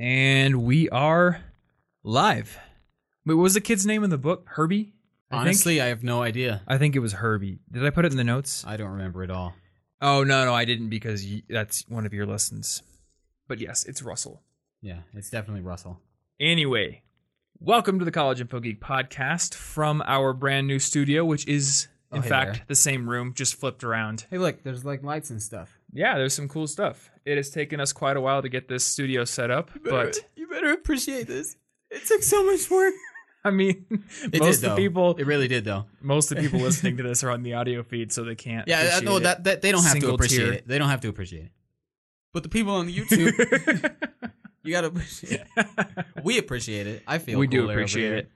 And we are live. Wait, what was the kid's name in the book? Herbie? I think? Honestly, I have no idea. I think it was Herbie. Did I put it in the notes? I don't remember at all. Oh, no, no, I didn't because y- that's one of your lessons. But yes, it's Russell. Yeah, it's definitely Russell. Anyway, welcome to the College Info Geek podcast from our brand new studio, which is, oh, in Oh, hey fact, there. the same room, just flipped around. Hey, look, there's like lights and stuff. Yeah, there's some cool stuff. It has taken us quite a while to get this studio set up, but you better appreciate this. It took so much work. I mean, It most did, of the people, It really did, though. most of the people listening to this are on the audio feed, so they can't. Yeah, I appreciate know that, that they don't have to appreciate tier. it. They don't have to appreciate it. But the people on the YouTube, you gotta appreciate. it. We appreciate it. I feel we do appreciate here. it.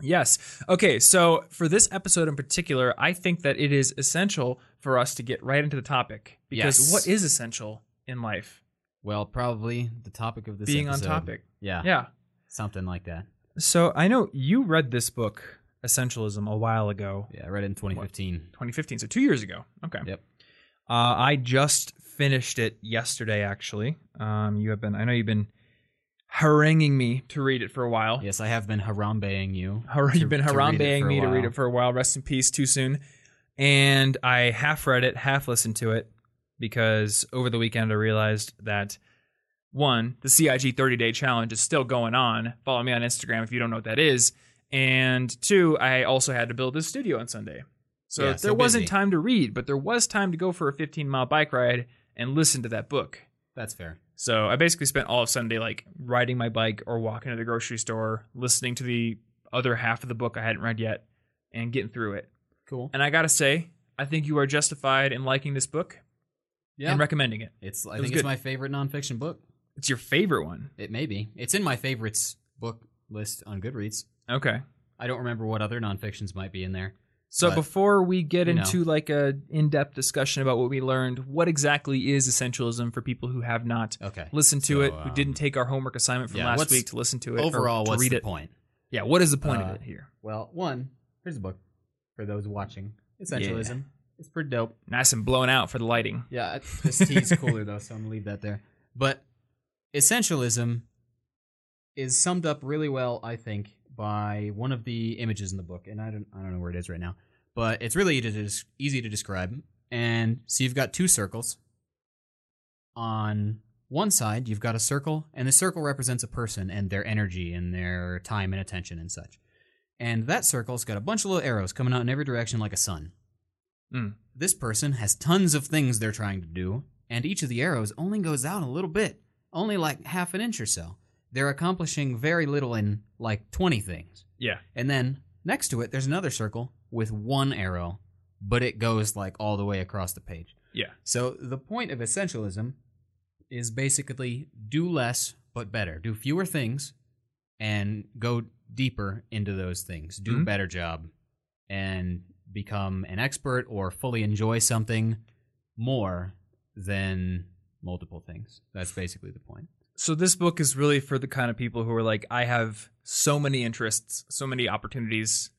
Yes. Okay, so for this episode in particular, I think that it is essential for us to get right into the topic because Yes. what is essential in life? Well, probably the topic of this Being on topic. Yeah, Yeah. something like that. So I know you read this book, Essentialism, a while ago, Yeah, I read it in 2015. 2015, so two years ago. Okay. Yep. Uh, I just finished it yesterday, actually. Um, you have been, I know you've been haranguing me to read it for a while. Yes, I have been harambeing you. Har- You've been harambeing me to read it for a while. Rest in peace, too soon. And I half read it, half listened to it because over the weekend I realized that one, the CIG 30 day challenge is still going on. Follow me on Instagram if you don't know what that is. And two, I also had to build this studio on Sunday. So Yeah, there so wasn't busy. time to read, but there was time to go for a 15 mile bike ride and listen to that book. That's fair. So I basically spent all of Sunday like riding my bike or walking to the grocery store, listening to the other half of the book I hadn't read yet, and getting through it. Cool. And I gotta say, I think you are justified in liking this book Yeah, and recommending it. it's. I was think good. it's my favorite nonfiction book. It's your favorite one. It may be. It's in my favorites book list on Goodreads. Okay. I don't remember what other nonfictions might be in there. So But, before we get you know. into like a in-depth discussion about what we learned, what exactly is essentialism for people who have not Okay. listened to So, it, who um, didn't take our homework assignment from yeah, last week to listen to it or Overall, what's read the it? point? Yeah, what is the point Uh, of it here? Well, one, here's a book for those watching. Essentialism. It's pretty dope. Nice and blown out for the lighting. Yeah, this tea's cooler though, so I'm gonna leave that there. But essentialism is summed up really well, I think, by one of the images in the book, and I don't, I don't know where it is right now, but it's really easy to, des- easy to describe. And so you've got two circles. On one side, you've got a circle, and the circle represents a person and their energy and their time and attention and such. And that circle's got a bunch of little arrows coming out in every direction like a sun. Mm. This person has tons of things they're trying to do, and each of the arrows only goes out a little bit, only like half an inch or so. They're accomplishing very little in like 20 things. Yeah. And then next to it, there's another circle with one arrow, but it goes like all the way across the page. Yeah. So the point of essentialism is basically do less but better. Do fewer things and go deeper into those things. Do Mhm. a better job and become an expert or fully enjoy something more than multiple things. That's basically the point. So this book is really for the kind of people who are like, I have so many interests, so many opportunities.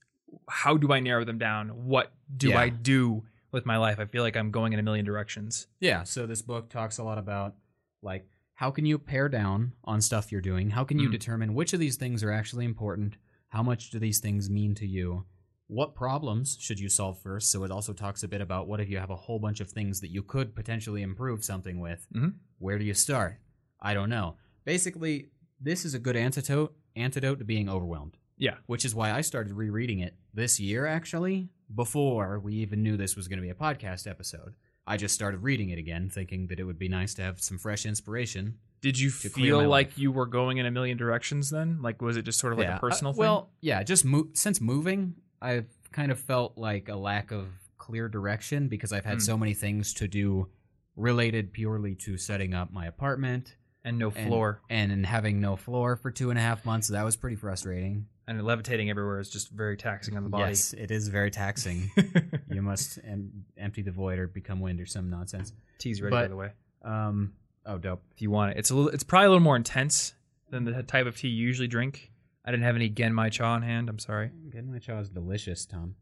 How do I narrow them down? What do Yeah. I do with my life? I feel like I'm going in a million directions. Yeah, so this book talks a lot about like how can you pare down on stuff you're doing? How can you Mm. determine which of these things are actually important? How much do these things mean to you? What problems should you solve first? So it also talks a bit about what if you have a whole bunch of things that you could potentially improve something with? Mhm. Where do you start? I don't know. Basically, this is a good antidote antidote to being overwhelmed Yeah. which is why I started rereading it this year, actually, before we even knew this was going to be a podcast episode. I just started reading it again, thinking that it would be nice to have some fresh inspiration. Did you To clear my feel like life. you were going in a million directions then? Like, was it just sort of like a personal uh, thing? Well, yeah, just mo- since moving, I've kind of felt like a lack of clear direction because I've had Hmm. so many things to do related purely to setting up my apartment and no and, floor and, in having no floor for two and a half months. That was pretty frustrating. and levitating everywhere is just very taxing on the body. Yes, it is very taxing. you must em- empty the void or become wind or some nonsense. Tea's ready, by But- the way. Um, oh, dope. If you want it, it's a little. It's probably a little more intense than the type of tea you usually drink. I didn't have any Genmai cha on hand. I'm sorry. Genmai cha is delicious, Tom.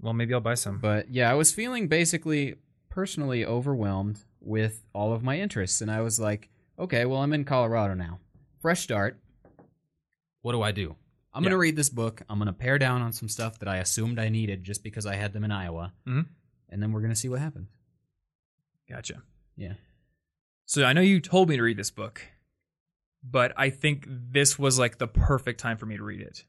Well, maybe I'll buy some. But yeah, I was feeling basically personally overwhelmed with all of my interests, and I was like, okay, well, I'm in Colorado now. fresh start. What do I do? I'm Yeah. gonna read this book. I'm gonna pare down on some stuff that I assumed I needed just because I had them in Iowa, Mhm. and then we're gonna see what happens. Gotcha. Yeah. So I know you told me to read this book, but I think this was like the perfect time for me to read it.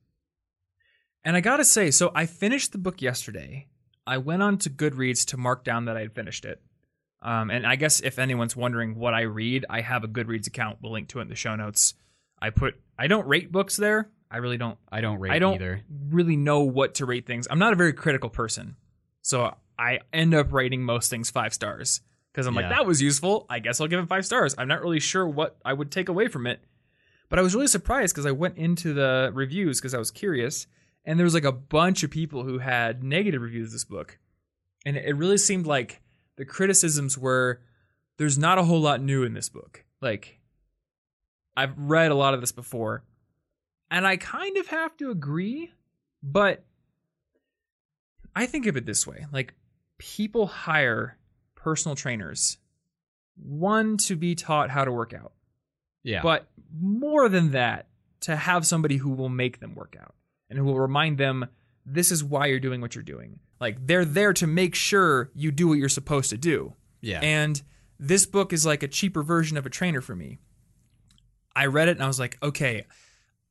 And I gotta say, so I finished the book yesterday. I went on to Goodreads to mark down that I had finished it. Um, and I guess if anyone's wondering what I read, I have a Goodreads account. We'll link to it in the show notes. I put I don't rate books there. I really don't I don't rate I don't either. really know what to rate things. I'm not a very critical person. So I end up rating most things five stars because I'm like, that was useful. I guess I'll give it five stars. I'm not really sure what I would take away from it. But I was really surprised because I went into the reviews because I was curious. And there was like a bunch of people who had negative reviews of this book. And it really seemed like the criticisms were there's not a whole lot new in this book. Like, I've read a lot of this before. And I kind of have to agree, but I think of it this way like, people hire personal trainers, one, to be taught how to work out, Yeah. but more than that, to have somebody who will make them work out and who will remind them this is why you're doing what you're doing. Like, they're there to make sure you do what you're supposed to do. yeah. And this book is like a cheaper version of a trainer for me. I read it and I was like, okay,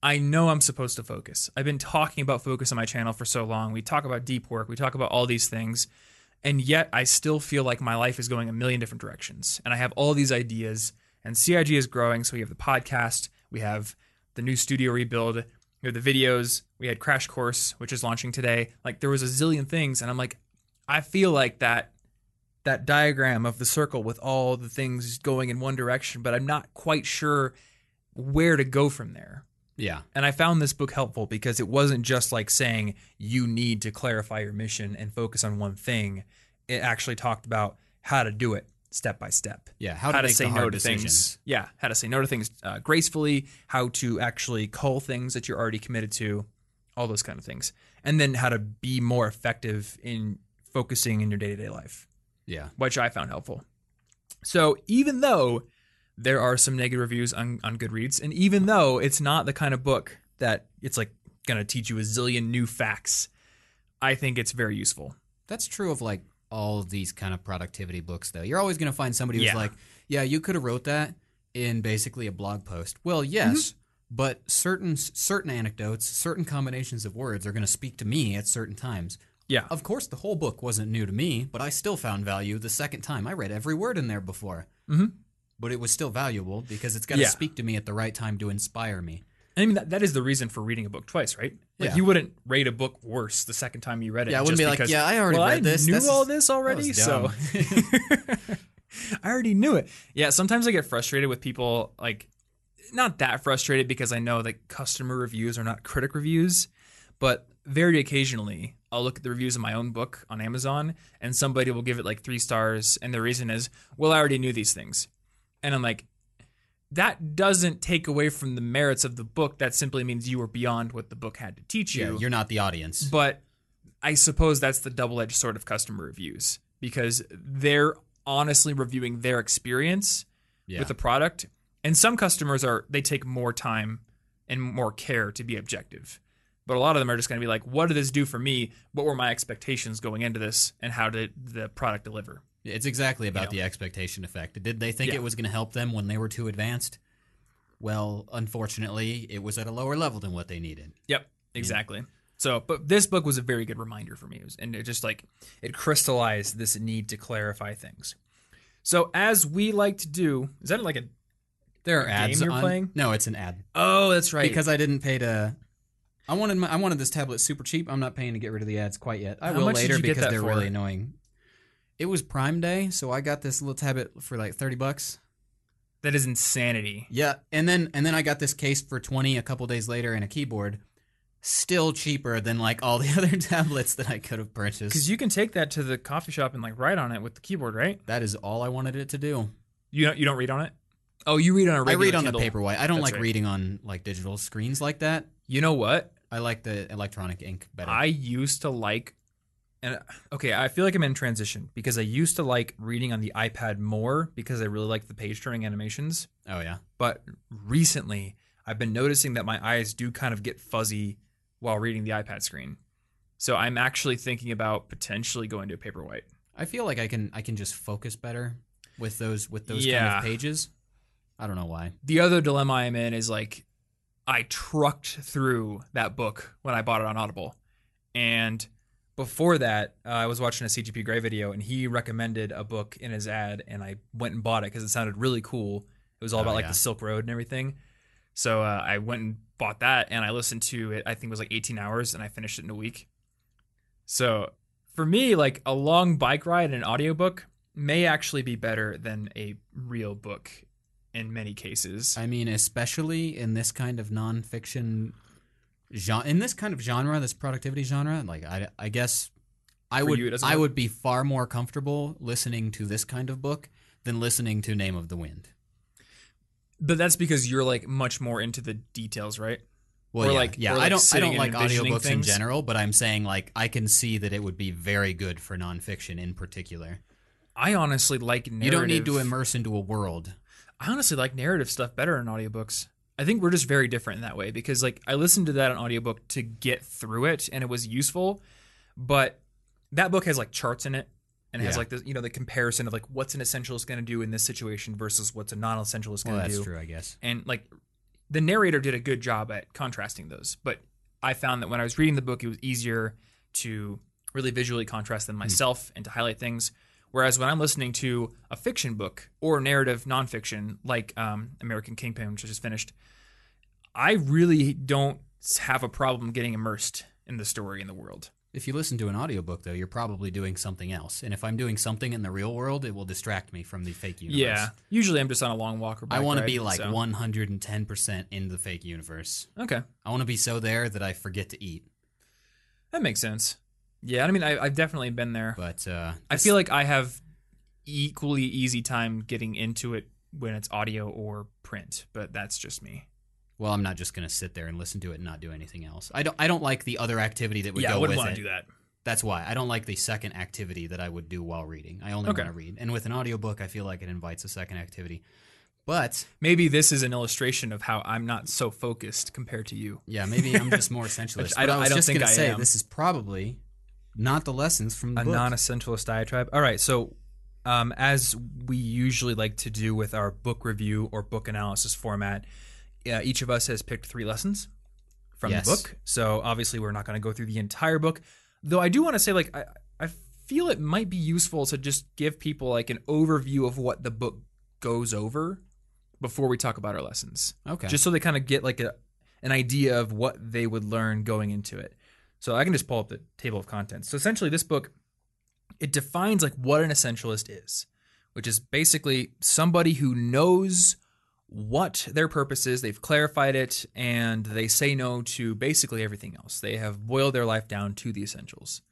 I know I'm supposed to focus. I've been talking about focus on my channel for so long. We talk about deep work, we talk about all these things. And yet I still feel like my life is going a million different directions. And I have all these ideas. And CIG is growing. So we have the podcast, we have the new studio rebuild, we have the videos, we had Crash Course, which is launching today. Like there was a zillion things. And I'm like, I feel like that that diagram of the circle with all the things going in one direction, but I'm not quite sure where to go from there. yeah. And I found this book helpful because it wasn't just like saying you need to clarify your mission and focus on one thing. It actually talked about how to do it step by step. Yeah. How to, make say no to decisions. things. Yeah, how to say no to things uh, gracefully, how to actually cull things that you're already committed to, all those kind of things. And then how to be more effective in focusing in your day to day life Yeah. which I found helpful. So even though there are some negative reviews on, on Goodreads, and even though it's not the kind of book that it's like gonna teach you a zillion new facts, I think it's very useful. That's true of like all these kind of productivity books though. You're always going to find somebody who's Yeah. like, "Yeah, you could have wrote that in basically a blog post." Well, yes, but certain certain anecdotes, certain combinations of words are going to speak to me at certain times. Yeah. Of course, the whole book wasn't new to me, but I still found value the second time. I read every word in there before. Mhm. But it was still valuable because it's got to Yeah. speak to me at the right time to inspire me. I mean that, that is the reason for reading a book twice, right? Like Yeah. you wouldn't rate a book worse the second time you read it. Yeah, I wouldn't just be like, "Yeah, I already well, read I this. Knew This all is- this already, so I already knew it. Yeah, sometimes I get frustrated with people like not that frustrated because I know that customer reviews are not critic reviews, but very occasionally I'll look at the reviews of my own book on Amazon and somebody will give it like 3 stars and the reason is, "Well, I already knew these things." And I'm like, that doesn't take away from the merits of the book. That simply means you were beyond what the book had to teach you. Yeah, you're not the audience. But I suppose that's the double edged sword of customer reviews because they're honestly reviewing their experience Yeah. with the product. And some customers are, they take more time and more care to be objective. But a lot of them are just going to be like, what did this do for me? What were my expectations going into this? And how did the product deliver? It's exactly about know. the expectation effect. Did they think Yeah. it was going to help them when they were too advanced? Well, unfortunately, it was at a lower level than what they needed. Yep, exactly. So, but this book was a very good reminder for me, It was- and it just like it crystallized this need to clarify things. So, as we like to do, is that like a? There are A ads you're on- playing? No, it's an ad Oh, that's right. because I didn't pay to. I wanted my, I wanted this tablet super cheap. I'm not paying to get rid of the ads quite yet. I How will later because they're for? really annoying. It was Prime Day, so I got this little tablet for like thirty bucks. that is insanity. Yeah, and then and then I got this case for twenty a couple days later and a keyboard, still cheaper than like all the other tablets that I could have purchased. Because you can take that to the coffee shop and like write on it with the keyboard, right? that is all I wanted it to do. You don't you don't read on it. Oh, you read on a I regular read on Kindle. the paperwhite. I don't That's like right. reading on like digital screens like that. You know what? I like the electronic ink better. I used to like, and uh, okay, I feel like I'm in transition because I used to like reading on the iPad more because I really like the page turning animations. oh yeah. But recently, I've been noticing that my eyes do kind of get fuzzy while reading the iPad screen. So I'm actually thinking about potentially going to a paperwhite. I feel like I can I can just focus better with those with those kind of pages. I don't know why. The other dilemma I'm in is like I trucked through that book when I bought it on Audible. And before that, uh, I was watching a CGP Grey video and he recommended a book in his ad and I went and bought it because it sounded really cool. It was all Oh, about like yeah. the Silk Road and everything. So uh, I went and bought that and I listened to it. I think it was like 18 hours and I finished it in a week. So for me, like a long bike ride and an audiobook may actually be better than a real book in many cases. I mean, especially in this kind of nonfiction genre, in this kind of genre, this productivity genre. Like, I, I guess I For would, you, I would be far more comfortable listening to this kind of book than listening to Name of the Wind. But that's because you're like much more into the details, right? Well, Or, yeah, like- yeah. or, I don't, I don't like audiobooks in general, but I'm saying like I can see that it would be very good for nonfiction in particular. I honestly like narrative. You don't need to immerse into a world. I honestly like narrative stuff better in audiobooks. I think we're just very different in that way because like I listened to that on audiobook to get through it and it was useful, but that book has like charts in it and has Yeah. like the you know the comparison of like what's an essentialist going to do in this situation versus what's a non-essentialist Well, going to that's do. That's true, I guess. and like the narrator did a good job at contrasting those but i found that when i was reading the book it was easier to really visually contrast Hmm. them myself and to highlight things whereas when i'm listening to a fiction book or narrative nonfiction like um, american kingpin which I just finished i really don't have a problem getting immersed in the story and the world If you listen to an audiobook, though, you're probably doing something else. And if I'm doing something in the real world, it will distract me from the fake universe. yeah usually i'm just on a long walk or I want to be like so- 110% in the fake universe. okay I want to be so there that I forget to eat. that makes sense yeah i mean I, i've definitely been there But uh, I feel like I have equally easy time getting into it when it's audio or print, but that's just me. well, I'm not just going to sit there and listen to it and not do anything else. I don't. I don't like the other activity that would yeah, I go wouldn't with want to do that. That's why I don't like the second activity that I would do while reading. I only Okay. want to read. And with an audiobook, I feel like it invites a second activity. But Maybe this is an illustration of how I'm not so focused compared to you. yeah, maybe I'm just more essentialist. I don't- was I don't think gonna I say am. this is probably not the lessons from the A book. non-essentialist diatribe. All right, so um, as we usually like to do with our book review or book analysis format, uh, each of us has picked three lessons from Yes. the book. So obviously, we're not going to go through the entire book. Though I do want to say, like, I, I feel it might be useful to just give people like an overview of what the book goes over before we talk about our lessons okay. just so they kind of get like a an idea of what they would learn going into it. So I can just pull up the table of contents. So essentially, this book it defines like what an essentialist is, which is basically somebody who knows what their purpose is. They've clarified it, and they say no to basically everything else. They have boiled their life down to the essentials.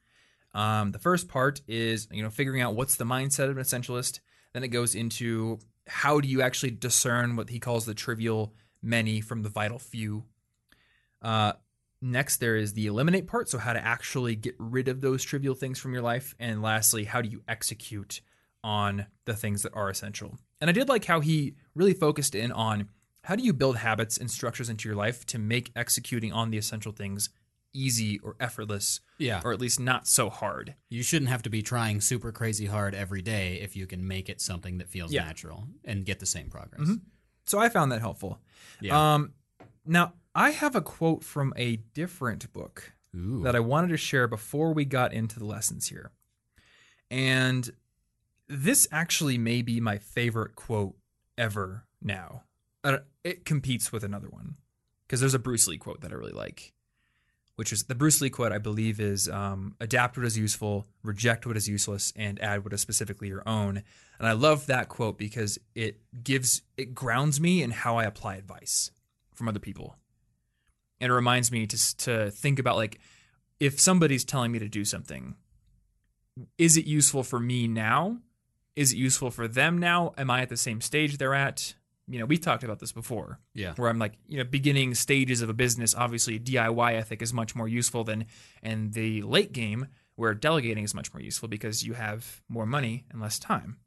Um, the first part is you know figuring out what's the mindset of an essentialist. Then it goes into how do you actually discern what he calls the trivial many from the vital few. Uh, next, there is the eliminate part, so how to actually get rid of those trivial things from your life. And lastly, how do you execute on the things that are essential? And I did like how he really focused in on how do you build habits and structures into your life to make executing on the essential things easy or effortless, yeah. or at least not so hard. You shouldn't have to be trying super crazy hard every day if you can make it something that feels Yeah. natural and get the same progress. Mhm. So I found that helpful. Yeah. Um, now I have a quote from a different book Ooh. that I wanted to share before we got into the lessons here. And this actually may be my favorite quote ever now. Uh, It competes with another one because there's a Bruce Lee quote that I really like, which is the Bruce Lee quote, I believe, is um, adapt what is useful, reject what is useless, and add what is specifically your own. And I love that quote because it gives, it grounds me in how I apply advice from other people and it reminds me to to think about like if somebody's telling me to do something is it useful for me now? Is it useful for them now? Am i at the same stage they're at? You know we talked about this before yeah. where i'm like you know beginning stages of a business obviously diy ethic is much more useful than and the late game where delegating is much more useful because you have more money and less time.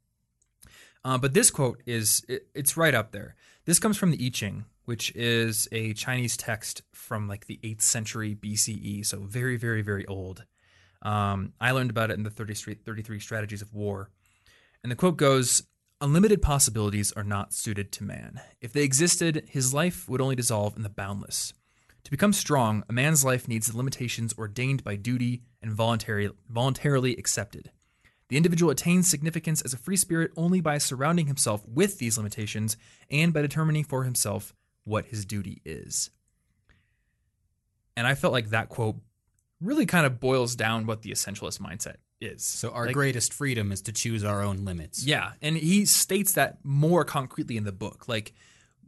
Uh, but this quote is it, it's right up there. This comes from the i ching which is a Chinese text from like the 8th century BCE, so very, very, very old. Um, I learned about it in the 30 33 Strategies of War. And the quote goes Unlimited possibilities are not suited to man. If they existed, his life would only dissolve in the boundless. To become strong, a man's life needs the limitations ordained by duty and voluntary, voluntarily accepted. The individual attains significance as a free spirit only by surrounding himself with these limitations and by determining for himself what his duty is. And I felt like that quote really kind of boils down what the essentialist mindset is. So our Like, greatest freedom is to choose our own limits. yeah, and he states that more concretely in the book. Like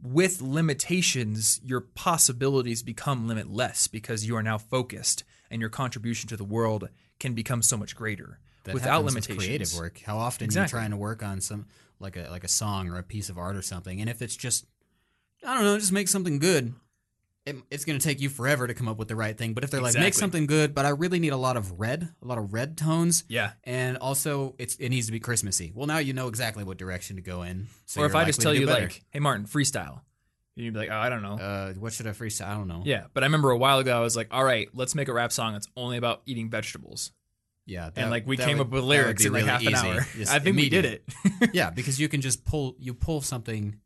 with limitations, your possibilities become limitless because you are now focused and your contribution to the world can become so much greater. That Without happens with limitations. creative work. How often Exactly. you're trying to work on some like a like a song or a piece of art or something, and if it's just I don't know, just make something good. It, it's going to take you forever to come up with the right thing. But if they're like, make Exactly. something good, but I really need a lot of red, a lot of red tones, Yeah. and also it's it needs to be Christmassy. Well, now you know exactly what direction to go in. So or if you're I just likely tell to do you better. like, "Hey Martin, freestyle." and You'd be like, "Oh, I don't know." uh, what should I freestyle? I don't know. yeah, but I remember a while ago I was like, "All right, let's make a rap song that's only about eating vegetables." yeah. and like we that came would- up with that would lyrics be in like really half an easy. hour. Just I think we did immediate. it. yeah, because you can just pull you pull something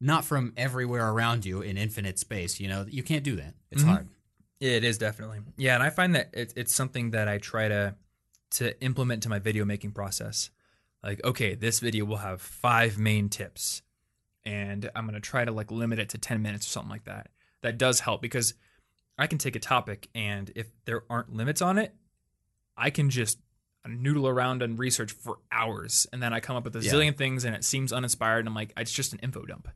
not from everywhere around you in infinite space. You know, you can't do that. It's Mhm. hard. It is definitely. Yeah, and I find that it, it's something that I try to to implement to my video making process. Like, okay, this video will have five main tips, and I'm gonna try to like limit it to ten minutes or something like that. That does help because I can take a topic, and if there aren't limits on it, I can just noodle around and research for hours, and then I come up with a Yeah. zillion things, and it seems uninspired. And I'm like, it's just an info dump.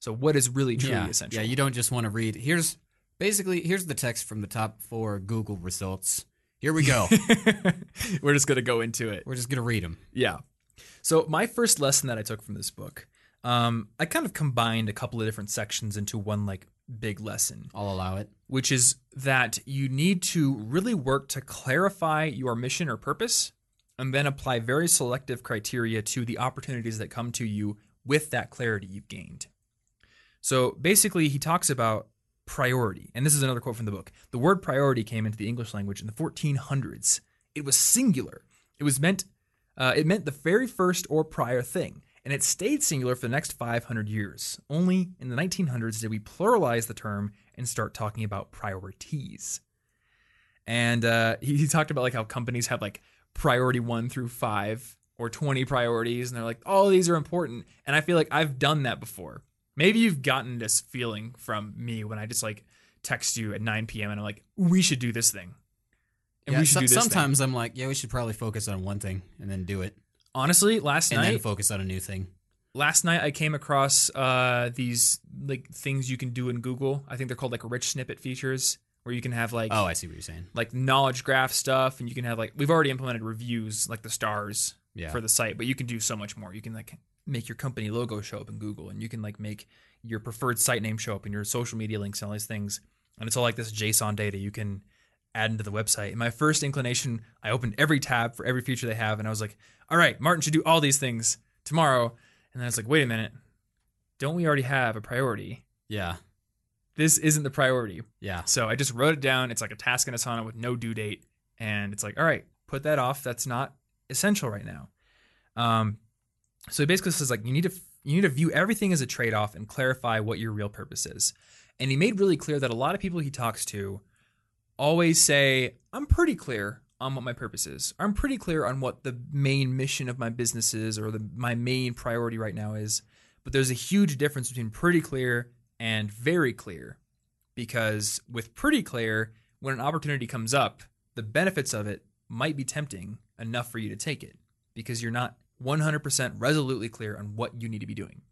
So, what is really truly yeah, essential? yeah. You don't just want to read. Here's basically here's the text from the top four Google results. Here we go. We're just gonna go into it. We're just gonna read them. Yeah. So my first lesson that I took from this book, um, I kind of combined a couple of different sections into one like big lesson, I'll allow it. which is that you need to really work to clarify your mission or purpose, and then apply very selective criteria to the opportunities that come to you with that clarity you've gained. So basically, he talks about priority, and this is another quote from the book. The word priority came into the English language in the 1400s. It was singular. It was meant. Uh, it meant the very first or prior thing, and it stayed singular for the next 500 years. Only in the 1900s did we pluralize the term and start talking about priorities. And uh, he, he talked about like how companies have like priority one through five or 20 priorities, and they're like, all these are important. And I feel like I've done that before. Maybe you've gotten this feeling from me when I just like text you at 9 p.m. and I'm like, we should do this thing. And Yeah, we should so- do this thing. sometimes I'm like, yeah, we should probably focus on one thing and then do it, Honestly, last and night, And then focus on a new thing. last night I came across uh, these like things you can do in Google. I think they're called like rich snippet features, where you can have like Oh, I see what you're saying. like knowledge graph stuff, and you can have like we've already implemented reviews like the stars Yeah. for the site, but you can do so much more. You can like make your company logo show up in Google, and you can like make your preferred site name show up in your social media links and all these things. And it's all like this JSON data you can add into the website. And my first inclination, I opened every tab for every feature they have, and I was like, all right, Martin should do all these things tomorrow. And then I was like, wait a minute, don't we already have a priority? yeah. This isn't the priority. Yeah. So I just wrote it down. It's like a task in Asana with no due date. And it's like, all right, put that off. That's not essential right now. Um, so he basically says like you need to you need to view everything as a trade off and clarify what your real purpose is. And he made really clear that a lot of people he talks to always say, I'm pretty clear on what my purpose is. I'm pretty clear on what the main mission of my business is or the, my main priority right now is. But there's a huge difference between pretty clear and very clear because with pretty clear, when an opportunity comes up, the benefits of it might be tempting enough for you to take it because you're not 100% resolutely clear on what you need to be doing.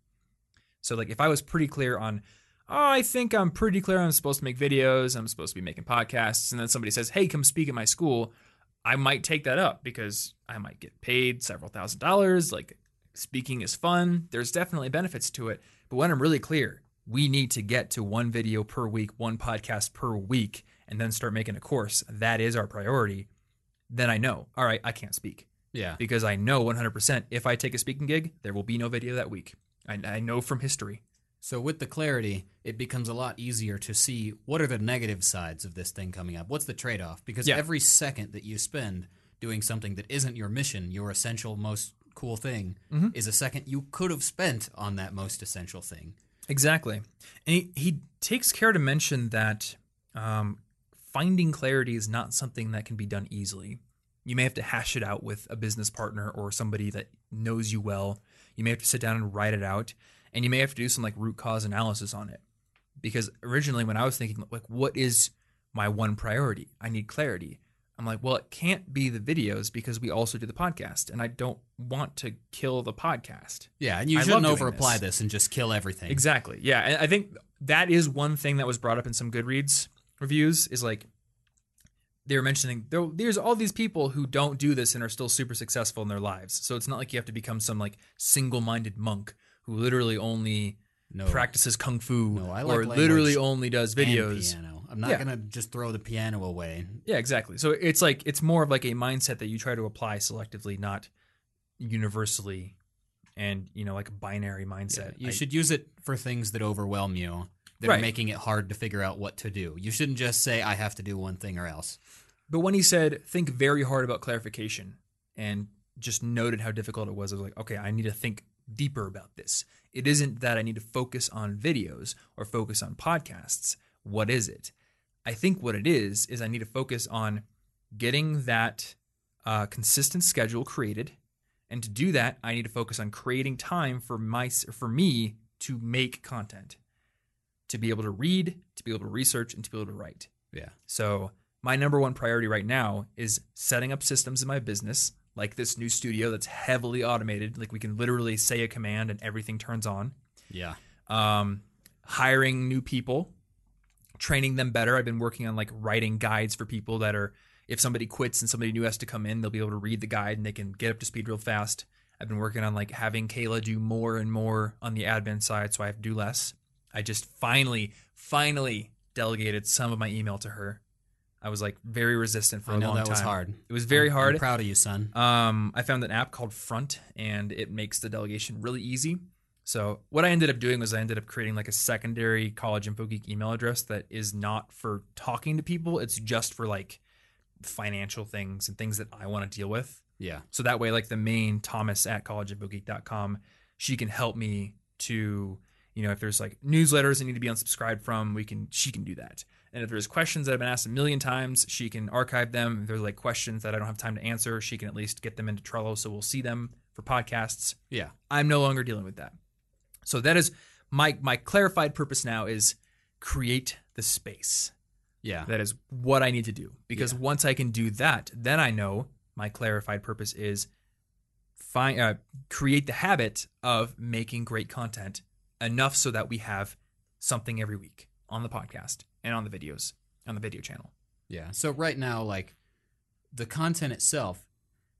So, like, if I was pretty clear on, oh, I think I'm pretty clear I'm supposed to make videos, I'm supposed to be making podcasts, and then somebody says, hey, come speak at my school, I might take that up because I might get paid several thousand dollars. Like, speaking is fun. There's definitely benefits to it. But when I'm really clear, we need to get to one video per week, one podcast per week, and then start making a course. That is our priority. Then I know, all right, I can't speak Yeah. because I know 100% if I take a speaking gig, there will be no video that week. I, I know from history. So with the clarity, it becomes a lot easier to see what are the negative sides of this thing coming up. What's the trade-off? Because Yeah. every second that you spend doing something that isn't your mission, your essential most cool thing, Mm-hmm. is a second you could have spent on that most essential thing. Exactly. And he, he takes care to mention that um, finding clarity is not something that can be done easily. You may have to hash it out with a business partner or somebody that knows you well. You may have to sit down and write it out, and you may have to do some like root cause analysis on it. Because originally, when I was thinking, like, what is my one priority? I need clarity. I'm like, well, it can't be the videos because we also do the podcast, and I don't want to kill the podcast. Yeah, and you I shouldn't over apply this. this and just kill everything. Exactly. Yeah, and I think that is one thing that was brought up in some Goodreads reviews is like they were mentioning there, there's all these people who don't do this and are still super successful in their lives. So it's not like you have to become some like single-minded monk who literally only No. practices kung fu No, I like or literally only does videos. piano. I'm not Yeah. gonna just throw the piano away. Yeah, exactly. So it's like it's more of like a mindset that you try to apply selectively, not universally, and you know like a binary mindset. You I- should use it for things that overwhelm you, that are making it hard to figure out what to do. You shouldn't just say I have to do one thing or else. But when he said, think very hard about clarification and just noted how difficult it was, I was like, okay, I need to think deeper about this. It isn't that I need to focus on videos or focus on podcasts. What is it? I think what it is, is I need to focus on getting that uh, consistent schedule created. And to do that, I need to focus on creating time for my for me to make content, to be able to read, to be able to research, and to be able to write. Yeah. So my number one priority right now is setting up systems in my business, like this new studio that's heavily automated. Like we can literally say a command and everything turns on. Yeah. Um, hiring new people, training them better. I've been working on like writing guides for people that are, if somebody quits and somebody new has to come in, they'll be able to read the guide and they can get up to speed real fast. I've been working on like having Kayla do more and more on the admin side so I have to do less. I just finally, finally delegated some of my email to her. I was like very resistant for I a know long that time. was hard. It was very I'm- hard. I'm proud of you, son. Um, I found an app called Front, and it makes the delegation really easy. So what I ended up doing was I ended up creating like a secondary college info geek email address that is not for talking to people. It's just for like financial things and things that I want to deal with. Yeah. So that way, like the main Thomas at collegeinfogeek.com, she can help me to, you know, if there's like newsletters I need to be unsubscribed from, we can she can do that. And if there's questions that have been asked a million times, she can archive them. If there's like questions that I don't have time to answer, she can at least get them into Trello so we'll see them for podcasts. Yeah. I'm no longer dealing with that. So that is my my clarified purpose now is create the space. Yeah. That is what I need to do. Because Yeah. once I can do that, then I know my clarified purpose is find uh, create the habit of making great content enough so that we have something every week on the podcast and on the videos on the video channel. Yeah. So right now, like the content itself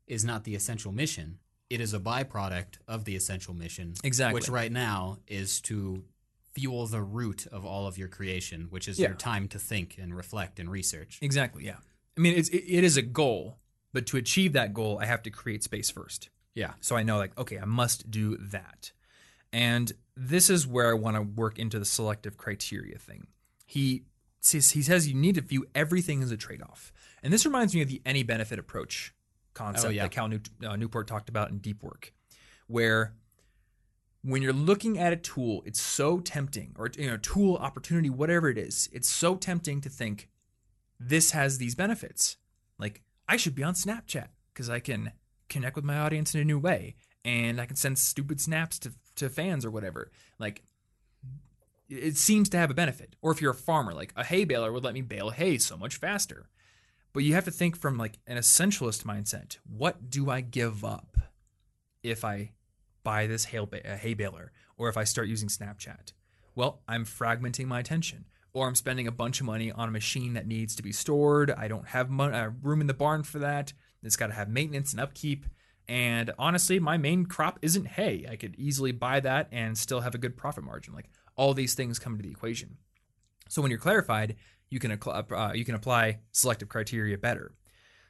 is not the essential mission. It is a byproduct of the essential mission. Exactly. Which right now is to fuel the root of all of your creation, which is Yeah. your time to think and reflect and research. Exactly. Yeah. I mean, it's, it, it is a goal, but to achieve that goal, I have to create space first. Yeah. So I know, like, okay, I must do that. And this is where I want to work into the selective criteria thing. He says, he says you need to view everything as a trade off. And this reminds me of the any benefit approach concept Oh, yeah. that Cal New, uh, Newport talked about in Deep Work, where when you're looking at a tool, it's so tempting, or you know, tool opportunity, whatever it is, it's so tempting to think this has these benefits. Like I should be on Snapchat because I can connect with my audience in a new way, and I can send stupid snaps to to fans or whatever. Like it seems to have a benefit. Or if you're a farmer, like a hay baler would let me bale hay so much faster. But you have to think from like an essentialist mindset. What do I give up if I buy this hay, hay baler or if I start using Snapchat? Well, I'm fragmenting my attention or I'm spending a bunch of money on a machine that needs to be stored. I don't have mon- uh, room in the barn for that. It's got to have maintenance and upkeep. And honestly, my main crop isn't hay. I could easily buy that and still have a good profit margin. Like all these things come into the equation. So when you're clarified, you can uh, you can apply selective criteria better.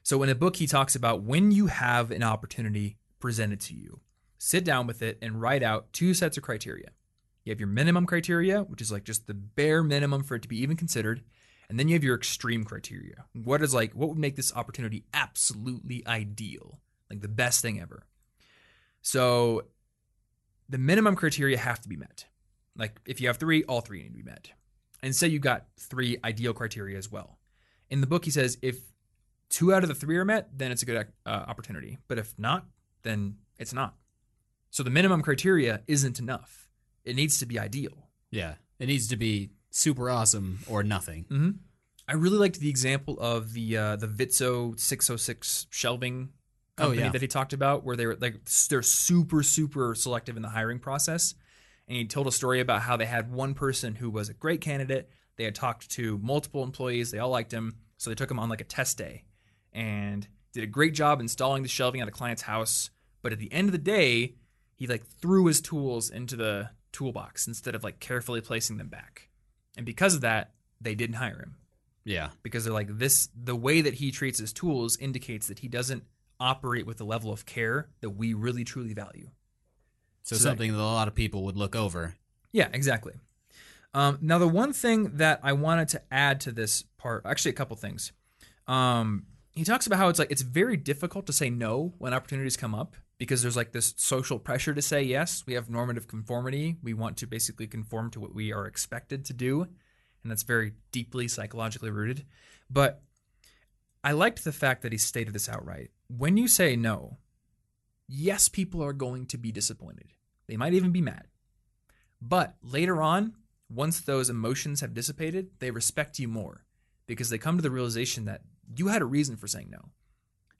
So in the book, he talks about when you have an opportunity presented to you, sit down with it and write out two sets of criteria. You have your minimum criteria, which is like just the bare minimum for it to be even considered. And then you have your extreme criteria. What is like, what would make this opportunity absolutely ideal? Like the best thing ever. So the minimum criteria have to be met. Like if you have three, all three need to be met. And say you got three ideal criteria as well. In the book, he says if two out of the three are met, then it's a good uh, opportunity. But if not, then it's not. So the minimum criteria isn't enough. It needs to be ideal. Yeah. It needs to be super awesome or nothing. Mm-hmm. I really liked the example of the uh, the Vitsoe 606 shelving Oh, yeah. that he talked about, where they were like they're super super selective in the hiring process. And he told a story about how they had one person who was a great candidate. They had talked to multiple employees. They all liked him, so they took him on like a test day, and did a great job installing the shelving at a client's house. But at the end of the day, he like threw his tools into the toolbox instead of like carefully placing them back. And because of that, they didn't hire him Yeah. because they're like this the way that he treats his tools indicates that he doesn't operate with the level of care that we really truly value. So, So that- something that a lot of people would look over. Yeah, exactly. Um, now, the one thing that I wanted to add to this part, actually, a couple things. Um, he talks about how it's like it's very difficult to say no when opportunities come up because there's like this social pressure to say yes. We have normative conformity. We want to basically conform to what we are expected to do, and that's very deeply psychologically rooted. But I liked the fact that he stated this outright. When you say no, yes, people are going to be disappointed. They might even be mad. But later on, once those emotions have dissipated, they respect you more because they come to the realization that you had a reason for saying no.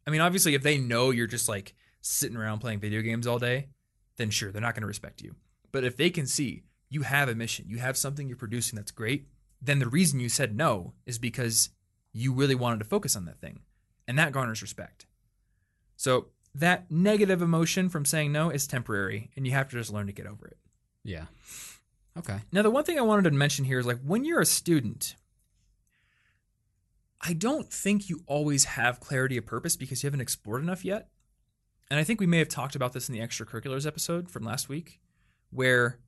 I mean, obviously, if they know you're just like sitting around playing video games all day, then sure, they're not going to respect you. But if they can see you have a mission, you have something you're producing that's great, then the reason you said no is because you really wanted to focus on that thing. And that garners respect. So that negative emotion from saying no is temporary, and you have to just learn to get over it. Yeah. Okay. Now, the one thing I wanted to mention here is like when you're a student, I don't think you always have clarity of purpose because you haven't explored enough yet. And I think we may have talked about this in the extracurriculars episode from last week, where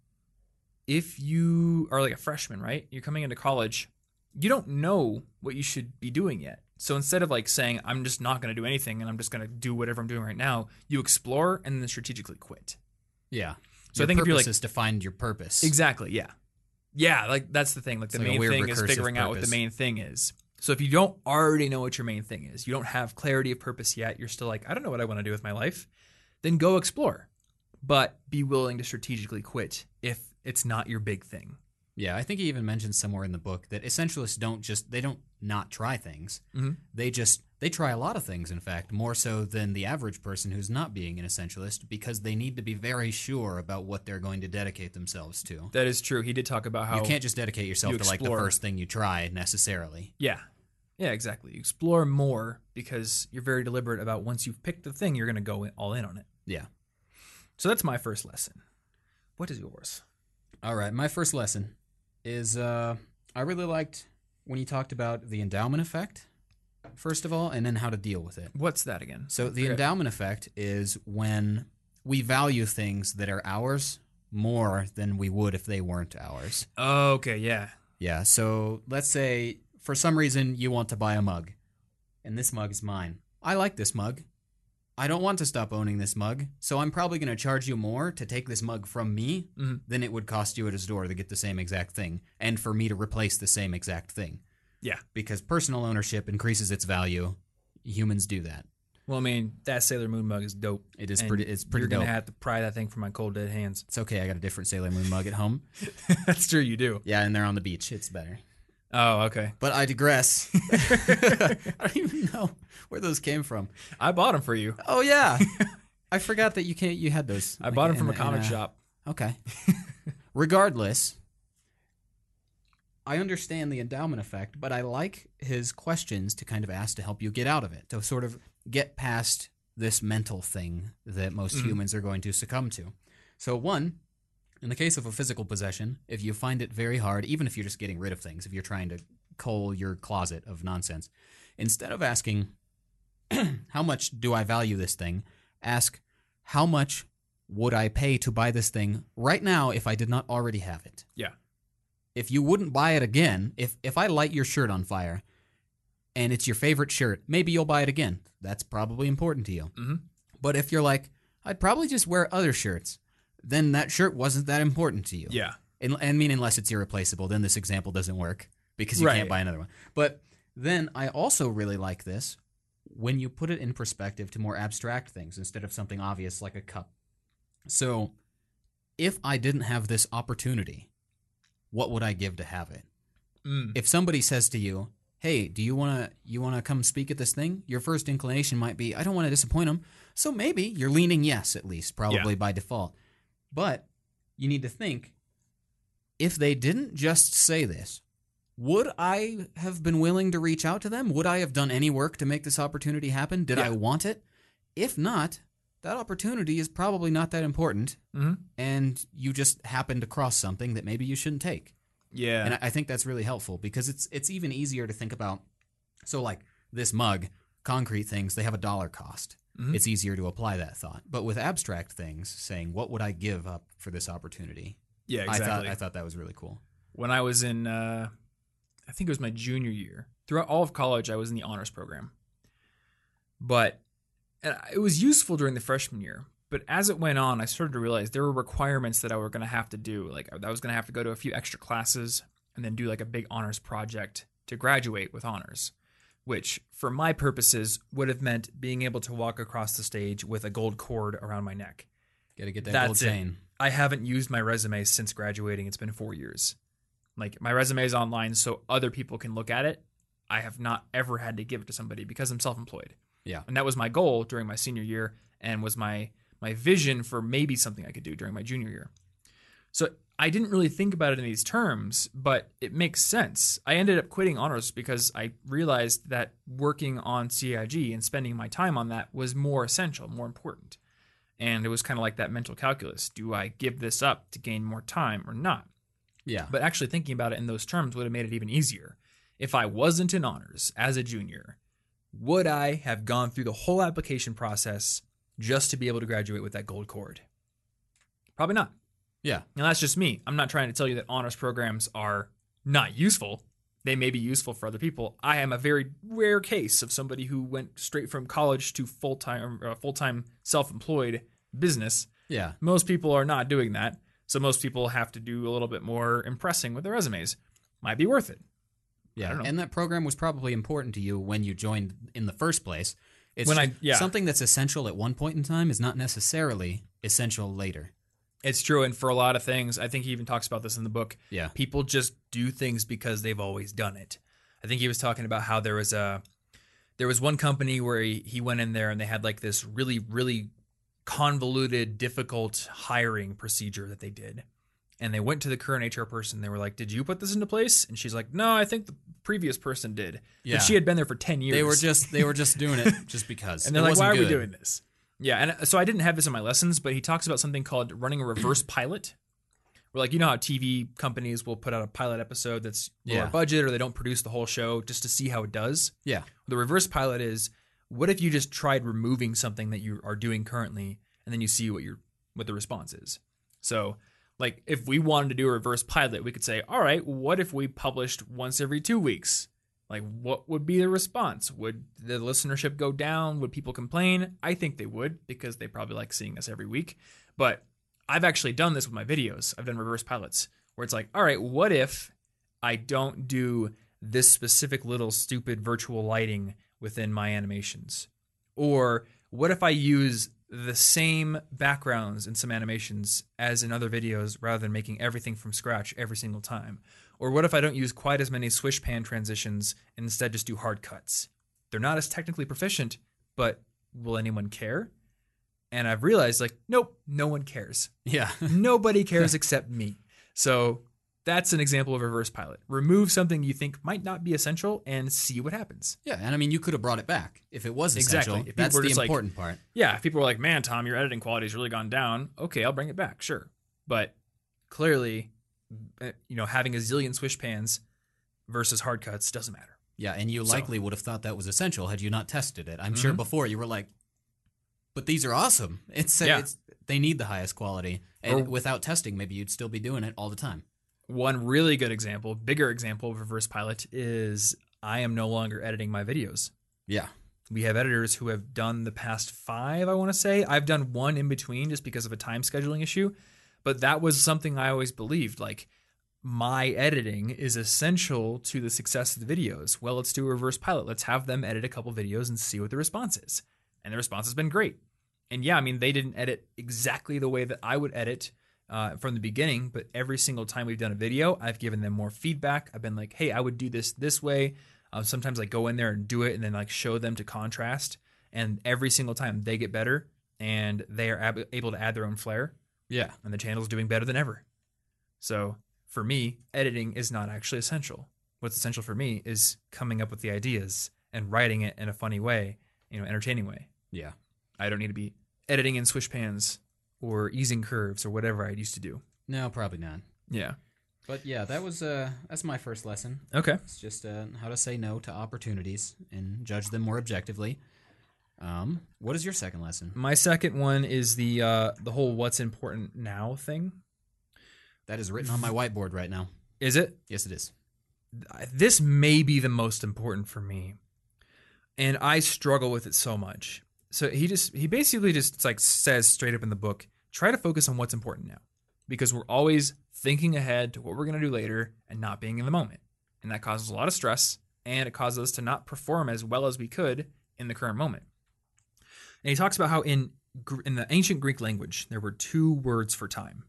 if you are like a freshman, right? You're coming into college, you don't know what you should be doing yet. So instead of like saying, I'm just not going to do anything and I'm just going to do whatever I'm doing right now, you explore and then strategically quit. Yeah. So I think if you're purpose like- is to find your purpose. Exactly. Yeah. Yeah. Like that's the thing. Like the like main thing is figuring out what the main thing is. So if you don't already know what your main thing is, you don't have clarity of purpose yet, you're still like, I don't know what I want to do with my life, then go explore. But be willing to strategically quit if it's not your big thing. Yeah, I think he even mentions somewhere in the book that essentialists don't just they don't not try things. Mhm. They just they try a lot of things. In fact, more so than the average person who's not being an essentialist, because they need to be very sure about what they're going to dedicate themselves to. That is true. He did talk about how you can't just dedicate yourself you to like the first thing you try necessarily. Yeah. Yeah, exactly. You explore more because you're very deliberate about once you've picked the thing, you're going to go all in on it. Yeah. So that's my first lesson. What is yours? All right, my first lesson is uh, I really liked when you talked about the endowment effect, first of all, and then how to deal with it. What's that again? So the endowment effect is when we value things that are ours more than we would if they weren't ours. Okay, yeah. Yeah, so let's say for some reason you want to buy a mug, and this mug is mine. I like this mug. I don't want to stop owning this mug, so I'm probably going to charge you more to take this mug from me Mhm. than it would cost you at a store to get the same exact thing, and for me to replace the same exact thing. Yeah. Because personal ownership increases its value. Humans do that. Well, I mean, that Sailor Moon mug is dope. It is And pretty. It's pretty You're dope. gonna have to pry that thing from my cold dead hands. It's okay. I got a different Sailor Moon mug at home. That's true. You do. Yeah, and they're on the beach. It's better. Oh, okay. But I digress. I don't even know where those came from. I bought them for you. Oh yeah, I forgot that you can't. You had those. I bought them in from a comic shop. Okay. Regardless, I understand the endowment effect, but I like his questions to kind of ask to help you get out of it, to sort of get past this mental thing that most Mhm. humans are going to succumb to. So, one, in the case of a physical possession, if you find it very hard, even if you're just getting rid of things, if you're trying to cull your closet of nonsense, instead of asking, How much do I value this thing? ask, How much would I pay to buy this thing right now if I did not already have it? Yeah. If you wouldn't buy it again, if if I light your shirt on fire and it's your favorite shirt, maybe you'll buy it again. That's probably important to you. Mhm. But if you're like, I'd probably just wear other shirts, then that shirt wasn't that important to you. Yeah. And, I mean, unless it's irreplaceable, then this example doesn't work because you Right. can't buy another one. But then I also really like this when you put it in perspective to more abstract things instead of something obvious like a cup. So, if I didn't have this opportunity, what would I give to have it? Mm. If somebody says to you, "Hey, do you want to you want to come speak at this thing?" Your first inclination might be, "I don't want to disappoint them." So maybe you're leaning yes at least, probably by default. But you need to think if they didn't just say this, would I have been willing to reach out to them? Would I have done any work to make this opportunity happen? Did I want it? If not, that opportunity is probably not that important, hmm and you just happen to cross something that maybe you shouldn't take. Yeah. And I- I think that's really helpful because it's it's even easier to think about. So like this mug, concrete things, they have a dollar cost. Mhm. It's easier to apply that thought. But with abstract things, saying what would I give up for this opportunity? yeah. I thought Exactly. I thought that was really cool. when I was in, uh, I think it was my junior year. Throughout all of college, I was in the honors program. But and it was useful during the freshman year. But as it went on, I started to realize there were requirements that I were going to have to do. Like I was going to have to go to a few extra classes and then do like a big honors project to graduate with honors, which for my purposes would have meant being able to walk across the stage with a gold cord around my neck. Got to get that That's gold it. chain. I haven't used my resume since graduating. It's been four years. Like my resume is online so other people can look at it. I have not ever had to give it to somebody because I'm self-employed. Yeah. And that was my goal during my senior year and was my my vision for maybe something I could do during my junior year. So I didn't really think about it in these terms, but it makes sense. I ended up quitting honors because I realized that working on CIG and spending my time on that was more essential, more important. And it was kind of like that mental calculus. Do I give this up to gain more time or not? Yeah. But actually thinking about it in those terms would have made it even easier. If I wasn't in honors as a junior, would I have gone through the whole application process just to be able to graduate with that gold cord? Probably not. Yeah. And that's just me. I'm not trying to tell you that honors programs are not useful. They may be useful for other people. I am a very rare case of somebody who went straight from college to full time, uh, full time self-employed business. Yeah. Most people are not doing that, so most people have to do a little bit more impressing with their resumes. Might be worth it. Yeah. And that program was probably important to you when you joined in the first place. It's When I- yeah. something that's essential at one point in time is not necessarily essential later. It's true, and for a lot of things, I think he even talks about this in the book. Yeah. people just do things because they've always done it. I think he was talking about how there was a there was one company where he, he went in there and they had like this really really convoluted difficult hiring procedure that they did. And they went to the current HR person. They were like, "Did you put this into place?" And she's like, "No, I think the previous person did." Yeah. But she had been there for 10 years. They were just they were just doing it just because. And they're It like, why are we doing this? Yeah, and uh, so I didn't have this in my lessons, but he talks about something called running a reverse pilot. Where like you know how TV companies will put out a pilot episode that's lower Yeah. budget or they don't produce the whole show just to see how it does. Yeah. The reverse pilot is what if you just tried removing something that you are doing currently and then you see what your what the response is. So like if we wanted to do a reverse pilot, we could say, all right, what if we published once every two weeks? Like, what would be the response? Would the listenership go down? Would people complain? I think they would because they probably like seeing us every week. But I've actually done this with my videos. I've done reverse pilots where it's like, all right, what if I don't do this specific little stupid virtual lighting within my animations? Or what if I use the same backgrounds in some animations as in other videos rather than making everything from scratch every single time? Or what if I don't use quite as many swish pan transitions and instead just do hard cuts? They're not as technically proficient, but will anyone care? And I've realized, like, nope, no one cares. Yeah. Nobody cares except me. So that's an example of reverse pilot. Remove something you think might not be essential and see what happens. yeah. And I mean, you could have brought it back if it was essential. Exactly. If That's the just like- important part. Yeah, if people were like, man, Tom, your editing quality's really gone down. Okay, I'll bring it back, sure. But clearly, you know, having a zillion swish pans versus hard cuts doesn't matter. Yeah, and you So- likely would have thought that was essential had you not tested it. I'm sure Mhm. before you were like, but these are awesome. It's, uh, Yeah. it's they need the highest quality, and Or- without testing, maybe you'd still be doing it all the time. One really good example, bigger example of reverse pilot is I am no longer editing my videos. Yeah, We have editors who have done the past five, I want to say. I've done one in between just because of a time scheduling issue. But that was something I always believed. Like, my editing is essential to the success of the videos. Well, let's do a reverse pilot. Let's have them edit a couple videos and see what the response is. And the response has been great. And yeah, I mean, they didn't edit exactly the way that I would edit uh, from the beginning, but every single time we've done a video, I've given them more feedback. I've been like, hey, I would do this this way. Uh, sometimes I go in there and do it and then like show them to contrast. And every single time they get better and they are ab- able to add their own flair yeah, and the channel's doing better than ever. So for me, editing is not actually essential. What's essential for me is coming up with the ideas and writing it in a funny way, you know, entertaining way. yeah. I don't need to be editing in swish pans or easing curves or whatever I used to do. No, probably not. Yeah. But yeah, that was uh, that's my first lesson. Okay. It's just uh, how to say no to opportunities and judge them more objectively. Um, what is your second lesson? My second one is the uh, the whole what's important now thing. That is written on my whiteboard right now. Is it? Yes, it is. this may be the most important for me and i struggle with it so much so he just he basically just like says straight up in the book try to focus on what's important now because we're always thinking ahead to what we're going to do later and not being in the moment and that causes a lot of stress and it causes us to not perform as well as we could in the current moment and he talks about how in in the ancient greek language there were two words for time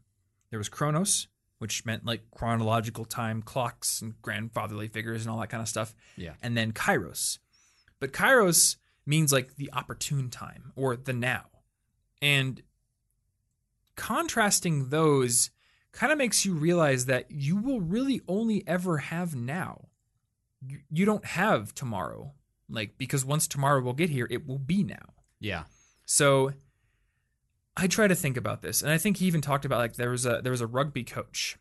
there was chronos which meant like chronological time clocks and grandfatherly figures and all that kind of stuff. Yeah. And then kairos. But kairos means like the opportune time or the now. And contrasting those kind of makes you realize that you will really only ever have now. You, you don't have tomorrow. Like, because once tomorrow will get here, it will be now. Yeah. So I try to think about this, and I think he even talked about like there was a there was a rugby coach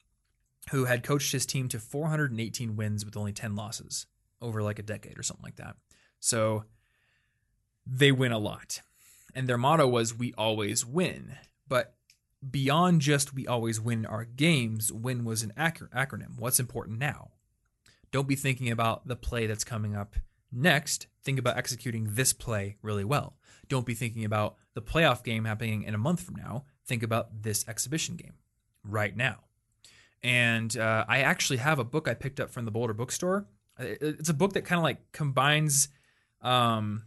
who had coached his team to 418 wins with only 10 losses over like a decade or something like that. So they win a lot. And their motto was we always win. But beyond just we always win our games, win was an acro- acronym. What's important now? Don't be thinking about the play that's coming up next. Think about executing this play really well. Don't be thinking about the playoff game happening in a month from now. Think about this exhibition game right now. And uh, I actually have a book I picked up from the Boulder Bookstore. It's a book that kind of like combines um,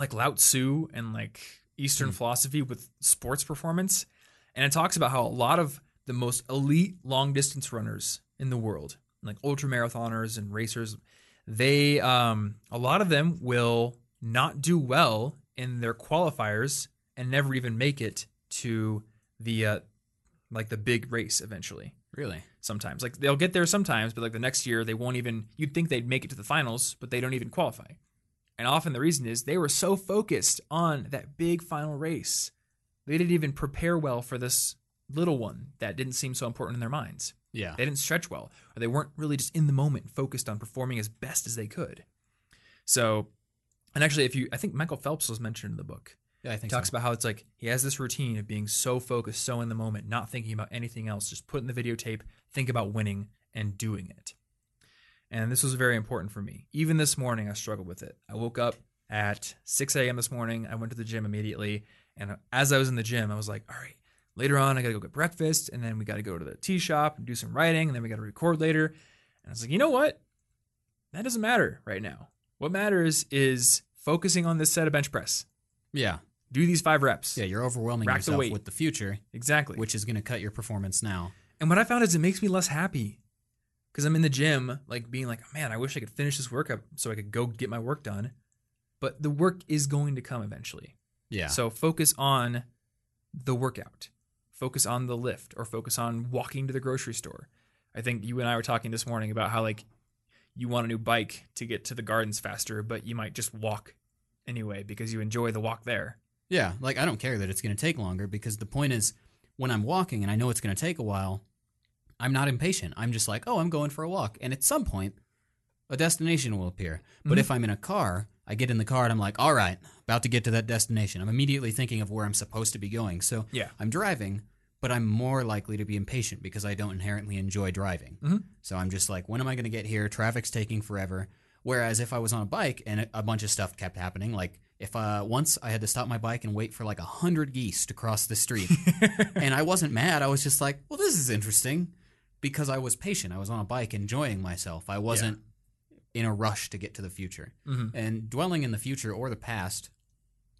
like Lao Tzu and like Eastern philosophy with sports performance. And it talks about how a lot of the most elite long distance runners in the world, like ultra marathoners and racers, they um, a lot of them will not do well in their qualifiers and never even make it to the uh, like the big race eventually Really? sometimes. Like they'll get there sometimes, but like the next year they won't even you'd think they'd make it to the finals, but they don't even qualify. And often the reason is they were so focused on that big final race. They didn't even prepare well for this little one that didn't seem so important in their minds. Yeah. They didn't stretch well, or they weren't really just in the moment focused on performing as best as they could. So, and actually, if you, I think Michael Phelps was mentioned in the book. Yeah, I think He talks so. about how it's like he has this routine of being so focused, so in the moment, not thinking about anything else, just put in the videotape, think about winning and doing it. And this was very important for me. Even this morning, I struggled with it. I woke up at 6 a.m. this morning. I went to the gym immediately. And as I was in the gym, I was like, all right, later on, I got to go get breakfast. And then we got to go to the tea shop and do some writing. And then we got to record later. And I was like, you know what? That doesn't matter right now. What matters is focusing on this set of bench press. Yeah. Do these five reps. Yeah, you're overwhelming Rack the yourself weight. with the future, Exactly. which is going to cut your performance now. And what I found is it makes me less happy because I'm in the gym, like being like, man, I wish I could finish this workout so I could go get my work done. But the work is going to come eventually. Yeah. So focus on the workout, focus on the lift, or focus on walking to the grocery store. I think you and I were talking this morning about how like you want a new bike to get to the gardens faster, but you might just walk anyway because you enjoy the walk there. Yeah, like I don't care that it's going to take longer because the point is when I'm walking and I know it's going to take a while, I'm not impatient. I'm just like, "Oh, I'm going for a walk." And at some point, a destination will appear. But mm-hmm. if I'm in a car, I get in the car and I'm like, all right, about to get to that destination. I'm immediately thinking of where I'm supposed to be going. So Yeah. I'm driving, but I'm more likely to be impatient because I don't inherently enjoy driving. Mhm. So I'm just like, when am I going to get here? Traffic's taking forever. Whereas if I was on a bike and a- bunch of stuff kept happening, like if uh, once I had to stop my bike and wait for like a hundred geese to cross the street, and I wasn't mad. I was just like, well, this is interesting because I was patient. I was on a bike enjoying myself. I wasn't in a rush to get to the future. Mhm. And dwelling in the future or the past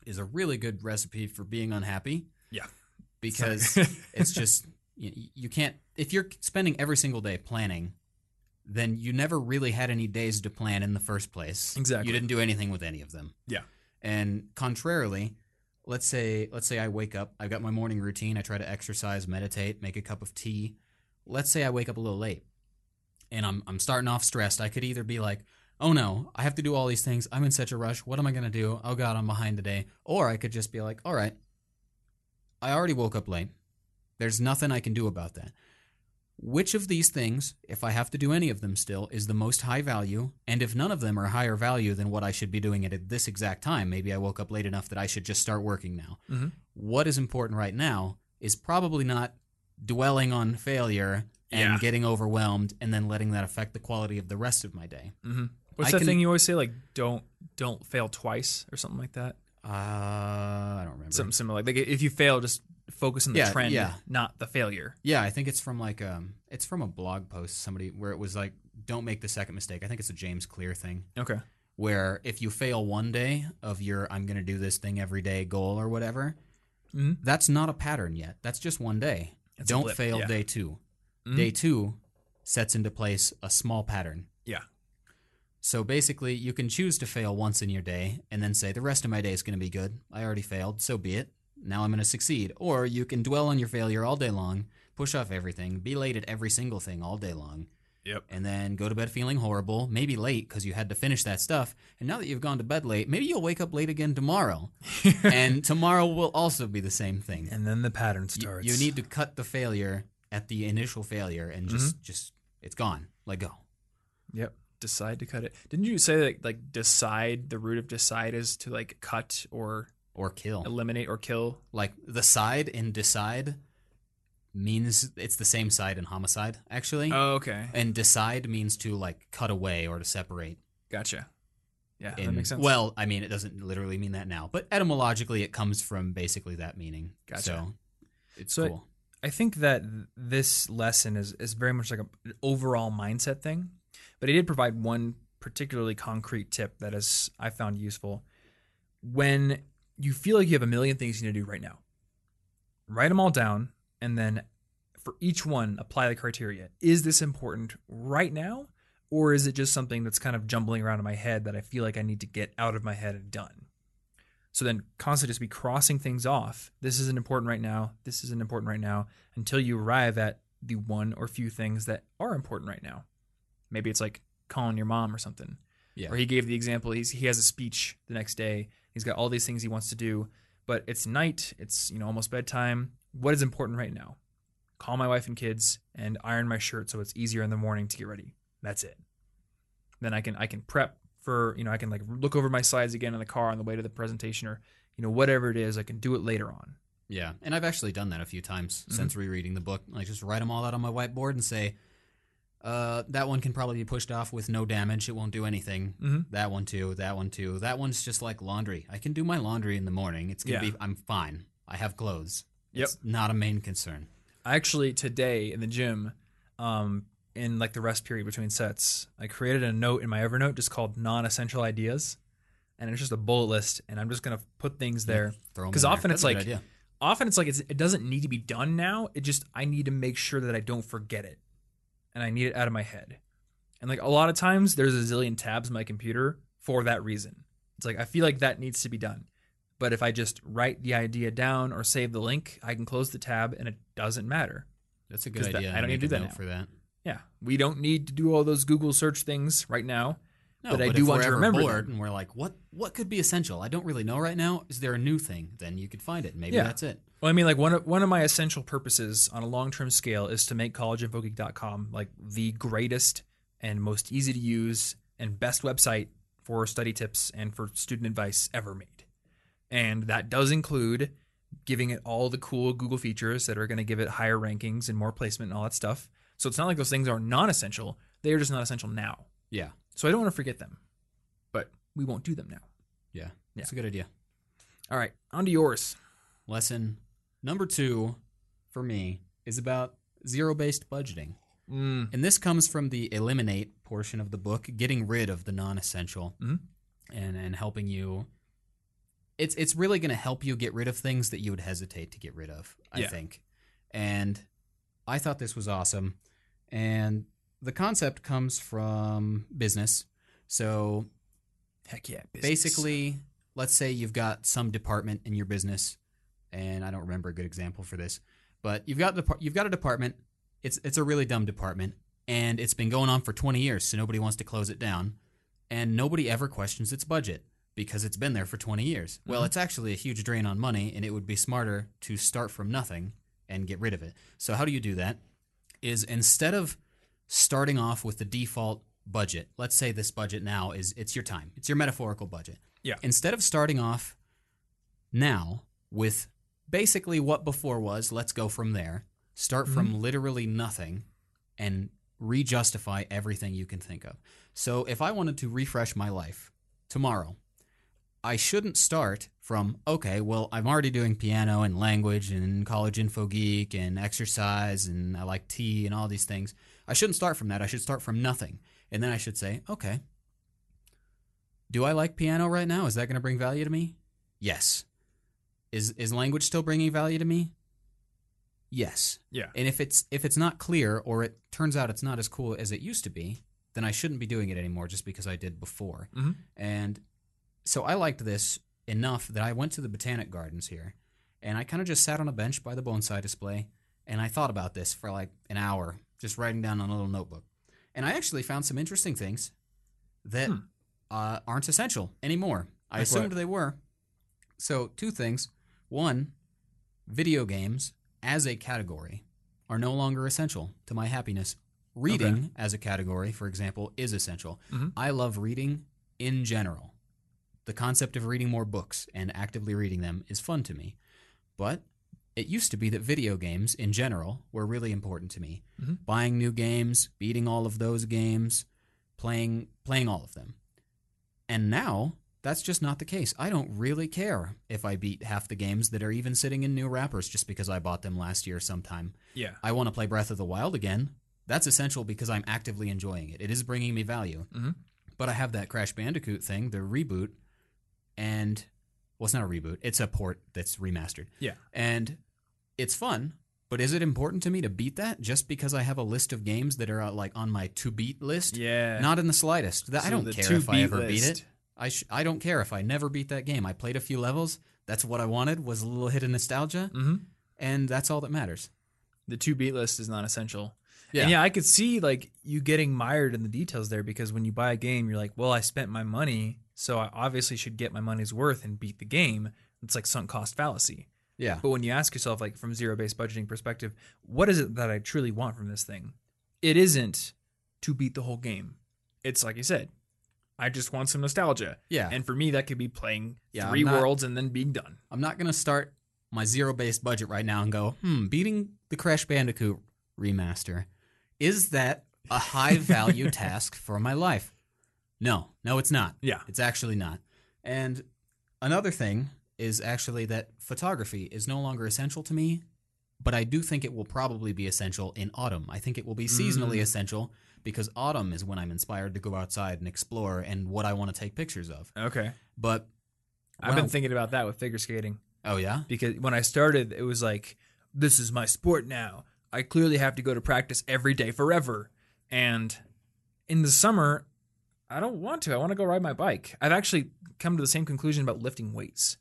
is a really good recipe for being unhappy Yeah. Because it's just you, you can't if you're spending every single day planning then you never really had any days to plan in the first place. Exactly. you didn't do anything with any of them. Yeah. and contrarily let's say let's say i wake up i've got my morning routine i try to exercise meditate make a cup of tea. Let's say i wake up a little late and i'm, I'm starting off stressed. I could either be like oh no i have to do all these things. I'm in such a rush. What am i going to do? Oh god i'm behind today or i could just be like all right I already woke up late. There's nothing I can do about that. Which of these things, if I have to do any of them still, is the most high value? And if none of them are higher value than what I should be doing at this exact time, maybe I woke up late enough that I should just start working now. Mhm. What is important right now is probably not dwelling on failure and Yeah. getting overwhelmed and then letting that affect the quality of the rest of my day. hmm What's I that can- thing you always say? Like, don't don't fail twice or something like that. Uh, I don't remember. Something similar. Like, if you fail, just focus on the Yeah, trend, yeah. not the failure. Yeah, I think it's from like um, it's from a blog post somebody where it was like, don't make the second mistake. I think it's a James Clear thing Okay. where if you fail one day of your I'm going to do this thing every day goal or whatever, Mhm. that's not a pattern yet. That's just one day. It's don't fail yeah. day 2 Mhm. Day two sets into place a small pattern. Yeah. So basically, you can choose to fail once in your day and then say, the rest of my day is going to be good. I already failed, so be it. Now I'm going to succeed. Or you can dwell on your failure all day long, push off everything, be late at every single thing all day long, Yep. and then go to bed feeling horrible, maybe late because you had to finish that stuff. And now that you've gone to bed late, maybe you'll wake up late again tomorrow. and tomorrow will also be the same thing. And then the pattern You- starts. You, need to cut the failure at the initial failure and just, Mm-hmm. just, it's gone. Let go. Yep. Decide to cut it. Didn't you say that like decide the root of decide is to like cut or Or kill. eliminate or kill? like the side in decide means it's the same side in homicide actually Oh, okay. and decide means to like cut away or to separate Gotcha. Yeah, that makes sense. well i mean it doesn't literally mean that now but etymologically it comes from basically that meaning Gotcha. so it's So cool I think that this lesson is, is very much like a, an overall mindset thing, but he did provide one particularly concrete tip that is I found useful. When you feel like you have a million things you need to do right now, write them all down, and then for each one apply the criteria. Is this important right now, or is it just something that's kind of jumbling around in my head that I feel like I need to get out of my head and done? So then constantly just be crossing things off. This isn't important right now. This isn't important right now until you arrive at the one or few things that are important right now. Maybe it's like calling your mom or something. Yeah. Or he gave the example he's he has a speech the next day. He's got all these things he wants to do, but it's night, it's you know almost bedtime. What is important right now? Call my wife and kids and iron my shirt so it's easier in the morning to get ready. That's it. Then I can I can prep for you know I can like look over my slides again in the car on the way to the presentation or you know whatever it is I can do it later on. yeah and i've actually done that a few times Mm-hmm. since rereading the book like just write them all out on my whiteboard and say uh, that one can probably be pushed off with no damage. It won't do anything. Mhm. That one too. That one too. That one's just like laundry. I can do my laundry in the morning. It's gonna Yeah. be. I'm fine. I have clothes. Yep. It's not a main concern. I actually today in the gym, um, in like the rest period between sets, I created a note in my Evernote just called non-essential ideas, and it's just a bullet list, and I'm just gonna put things there. Throw 'em 'Cause in often That's it's good like- Often it's like it's, it doesn't need to be done now. It just I need to make sure that I don't forget it, and I need it out of my head. And like a lot of times, there's a zillion tabs in my computer for that reason. It's like I feel like that needs to be done. But if I just write the idea down or save the link, I can close the tab and it doesn't matter. That's a good 'cause that- idea. I don't need to do that for that. Yeah, we don't need to do all those Google search things right now. No, But I if do we're want to remember bored them. and we're like, what what could be essential? I don't really know right now. Is there a new thing? Then you could find it. Maybe Yeah. that's it. Well, I mean, like one of, one of my essential purposes on a long term scale is to make collegeinfogeek.com like the greatest and most easy to use and best website for study tips and for student advice ever made. And that does include giving it all the cool Google features that are going to give it higher rankings and more placement and all that stuff. So it's not like those things are non essential, they are just not essential now. Yeah. So I don't want to forget them, but we won't do them now. Yeah. That's a good idea. All right, on to yours. Lesson number two for me is about zero based budgeting. Mm. And this comes from the eliminate portion of the book, getting rid of the non essential Mhm. and, and helping you. It's, it's really going to help you get rid of things that you would hesitate to get rid of, I Yeah. think. And I thought this was awesome. And the concept comes from business. So Heck yeah. business. basically let's say you've got some department in your business and i don't remember a good example for this but you've got depar- you've got a department. It's it's a really dumb department and it's been going on for 20 years so nobody wants to close it down and nobody ever questions its budget because it's been there for 20 years. Well Mhm. it's actually a huge drain on money and it would be smarter to start from nothing and get rid of it. So how do you do that? Is instead of starting off with the default budget let's say this budget now is it's your time it's your metaphorical budget. Yeah. instead of starting off now with basically what before was let's go from there. Start from mm-hmm. literally nothing and re-justify everything you can think of. So if i wanted to refresh my life tomorrow i shouldn't start from okay well i'm already doing piano and language and college info geek and exercise and i like tea and all these things. I shouldn't start from that. I should start from nothing. And then i should say okay do i like piano right now? Is that going to bring value to me? Yes is is language still bringing value to me yes Yeah. and if it's if it's not clear or it turns out it's not as cool as it used to be then i shouldn't be doing it anymore just because i did before Mhm. and so i liked this enough that i went to the botanic gardens here and i kind of just sat on a bench by the bonsai display and i thought about this for like an hour just writing down on a little notebook and i actually found some interesting things that Hmm. uh, aren't essential anymore i Like assumed what? they were so two things one video games as a category are no longer essential to my happiness. Reading as a category, for example, is essential. Mhm. I love reading in general. The concept of reading more books and actively reading them is fun to me. But it used to be that video games in general were really important to me. Mhm. Buying new games, beating all of those games, playing playing all of them. And now that's just not the case. I don't really care if I beat half the games that are even sitting in new wrappers just because I bought them last year sometime. Yeah. I want to play Breath of the Wild again. That's essential because I'm actively enjoying it. It is bringing me value. Mhm. But I have that Crash Bandicoot thing, the reboot, and well, it's not a reboot. It's a port that's remastered. Yeah. And it's fun, but is it important to me to beat that just because I have a list of games that are uh, like on my to beat list? Yeah. Not in the slightest. That, I don't care if I ever beat it. I sh- I don't care if I never beat that game. I played a few levels. That's what I wanted was a little hit of nostalgia, hmm and that's all that matters. The to beat list is not essential. Yeah. And yeah, I could see like you getting mired in the details there because when you buy a game, you're like, well, I spent my money, so I obviously should get my money's worth and beat the game. It's like sunk cost fallacy. Yeah. But when you ask yourself, like from zero based budgeting perspective, what is it that I truly want from this thing? It isn't to beat the whole game. It's like you said, I just want some nostalgia. Yeah. And for me, that could be playing Yeah, 3 not- worlds and then being done. I'm not gonna start my zero based budget right now and go, hmm, beating the Crash Bandicoot remaster. Is that a high value task for my life? No, no, it's not. Yeah. It's actually not. And another thing is actually that photography is no longer essential to me, but I do think it will probably be essential in autumn. I think it will be seasonally Mm. essential because autumn is when I'm inspired to go outside and explore and what I want to take pictures of. Okay. But I've been I- thinking about that with figure skating oh yeah, because when I started, it was like, this is my sport now. I clearly have to go to practice every day forever. And in the summer, I don't want to. I want to go ride my bike. I've actually come to the same conclusion about lifting weights.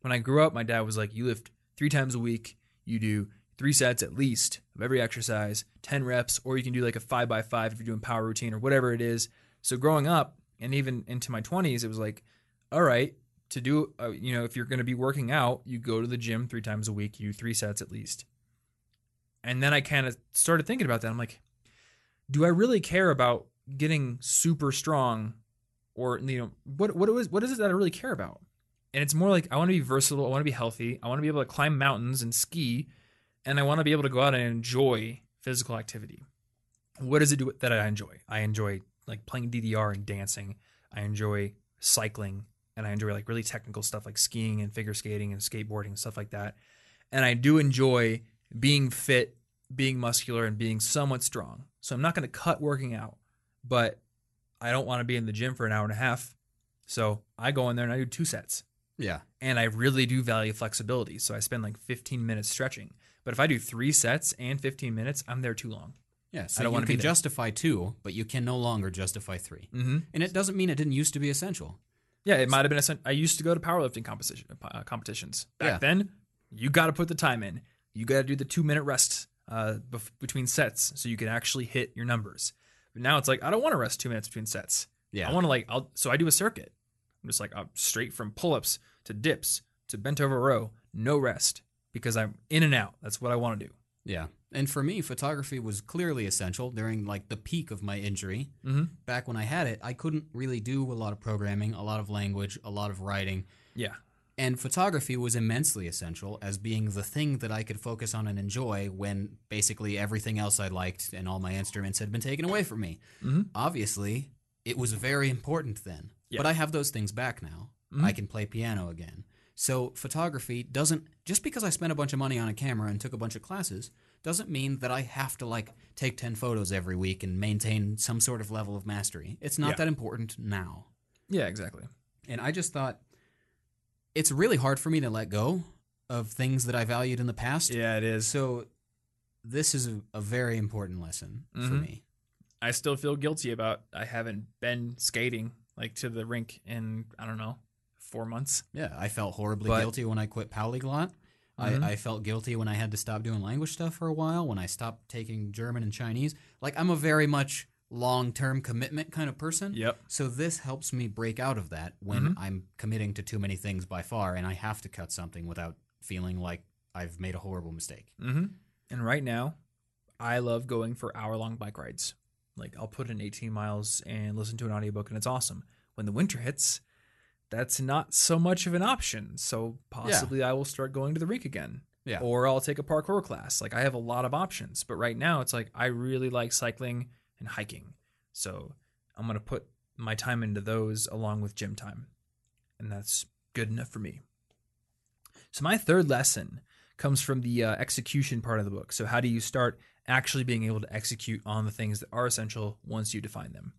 When I grew up, my dad was like, you lift three times a week, you do three sets at least of every exercise, 10 reps, or you can do like a five by five if you're doing power routine or whatever it is. So growing up and even into my 20s, it was like, all right, to do, uh, you know, if you're going to be working out, you go to the gym three times a week, you do three sets at least. And then I kind of started thinking about that. I'm like, do I really care about getting super strong or you know what what is what is it that I really care about? And it's more like I want to be versatile, I want to be healthy, I want to be able to climb mountains and ski, and I want to be able to go out and enjoy physical activity. What does it do- that I enjoy? I enjoy like playing DDR and dancing. I enjoy cycling and I enjoy like really technical stuff like skiing and figure skating and skateboarding and stuff like that. And I do enjoy being fit, being muscular, and being somewhat strong. So I'm not going to cut working out, but I don't want to be in the gym for an hour and a half. So I go in there and I do two sets. Yeah. And I really do value flexibility. So I spend like 15 minutes stretching. But if I do three sets and 15 minutes, I'm there too long. Yeah. So I don't you wanna can be there. justify two, but you can no longer justify three. Mm-hmm. And it doesn't mean it didn't used to be essential. Yeah, it might have been. Essential. I used to go to powerlifting competition uh, competitions back Yeah. then. You got to put the time in. You got to do the two minute rest uh, bef- between sets so you can actually hit your numbers. But now it's like I don't want to rest two minutes between sets. Yeah. I want to like I'll so I do a circuit. I'm just like I'm straight from pull ups to dips to bent over row, no rest because I'm in and out. That's what I want to do. Yeah. And for me, photography was clearly essential during like the peak of my injury. Mm-hmm. Back when I had it, I couldn't really do a lot of programming, a lot of language, a lot of writing. Yeah, And photography was immensely essential as being the thing that I could focus on and enjoy when basically everything else I liked and all my instruments had been taken away from me. Mhm. Obviously, it was very important then. Yeah. But I have those things back now. Mhm. I can play piano again. So photography doesn't just because I spent a bunch of money on a camera and took a bunch of classes doesn't mean that I have to like take 10 photos every week and maintain some sort of level of mastery. It's not Yeah. that important now. yeah, exactly. And I just thought it's really hard for me to let go of things that I valued in the past. Yeah, it is. So this is a, a very important lesson for Mhm. me. I still feel guilty about I haven't been skating like to the rink in I don't know four months. Yeah, I felt horribly But- guilty when I quit polyglot. Mhm. I, I felt guilty when I had to stop doing language stuff for a while, when I stopped taking German and Chinese. Like, I'm a very much long term commitment kind of person. Yep. So, this helps me break out of that when Mhm. I'm committing to too many things by far and I have to cut something without feeling like I've made a horrible mistake. Mm-hmm. And right now, I love going for hour long bike rides. Like I'll put in 18 miles and listen to an audiobook and it's awesome. When the winter hits, that's not so much of an option. So possibly I will start going to the rink again. Yeah. Or I'll take a parkour class. Like I have a lot of options. But right now it's like I really like cycling and hiking. So I'm gonna put my time into those along with gym time. And that's good enough for me. So my third lesson comes from the uh, execution part of the book. So how do you start actually being able to execute on the things that are essential once you define them?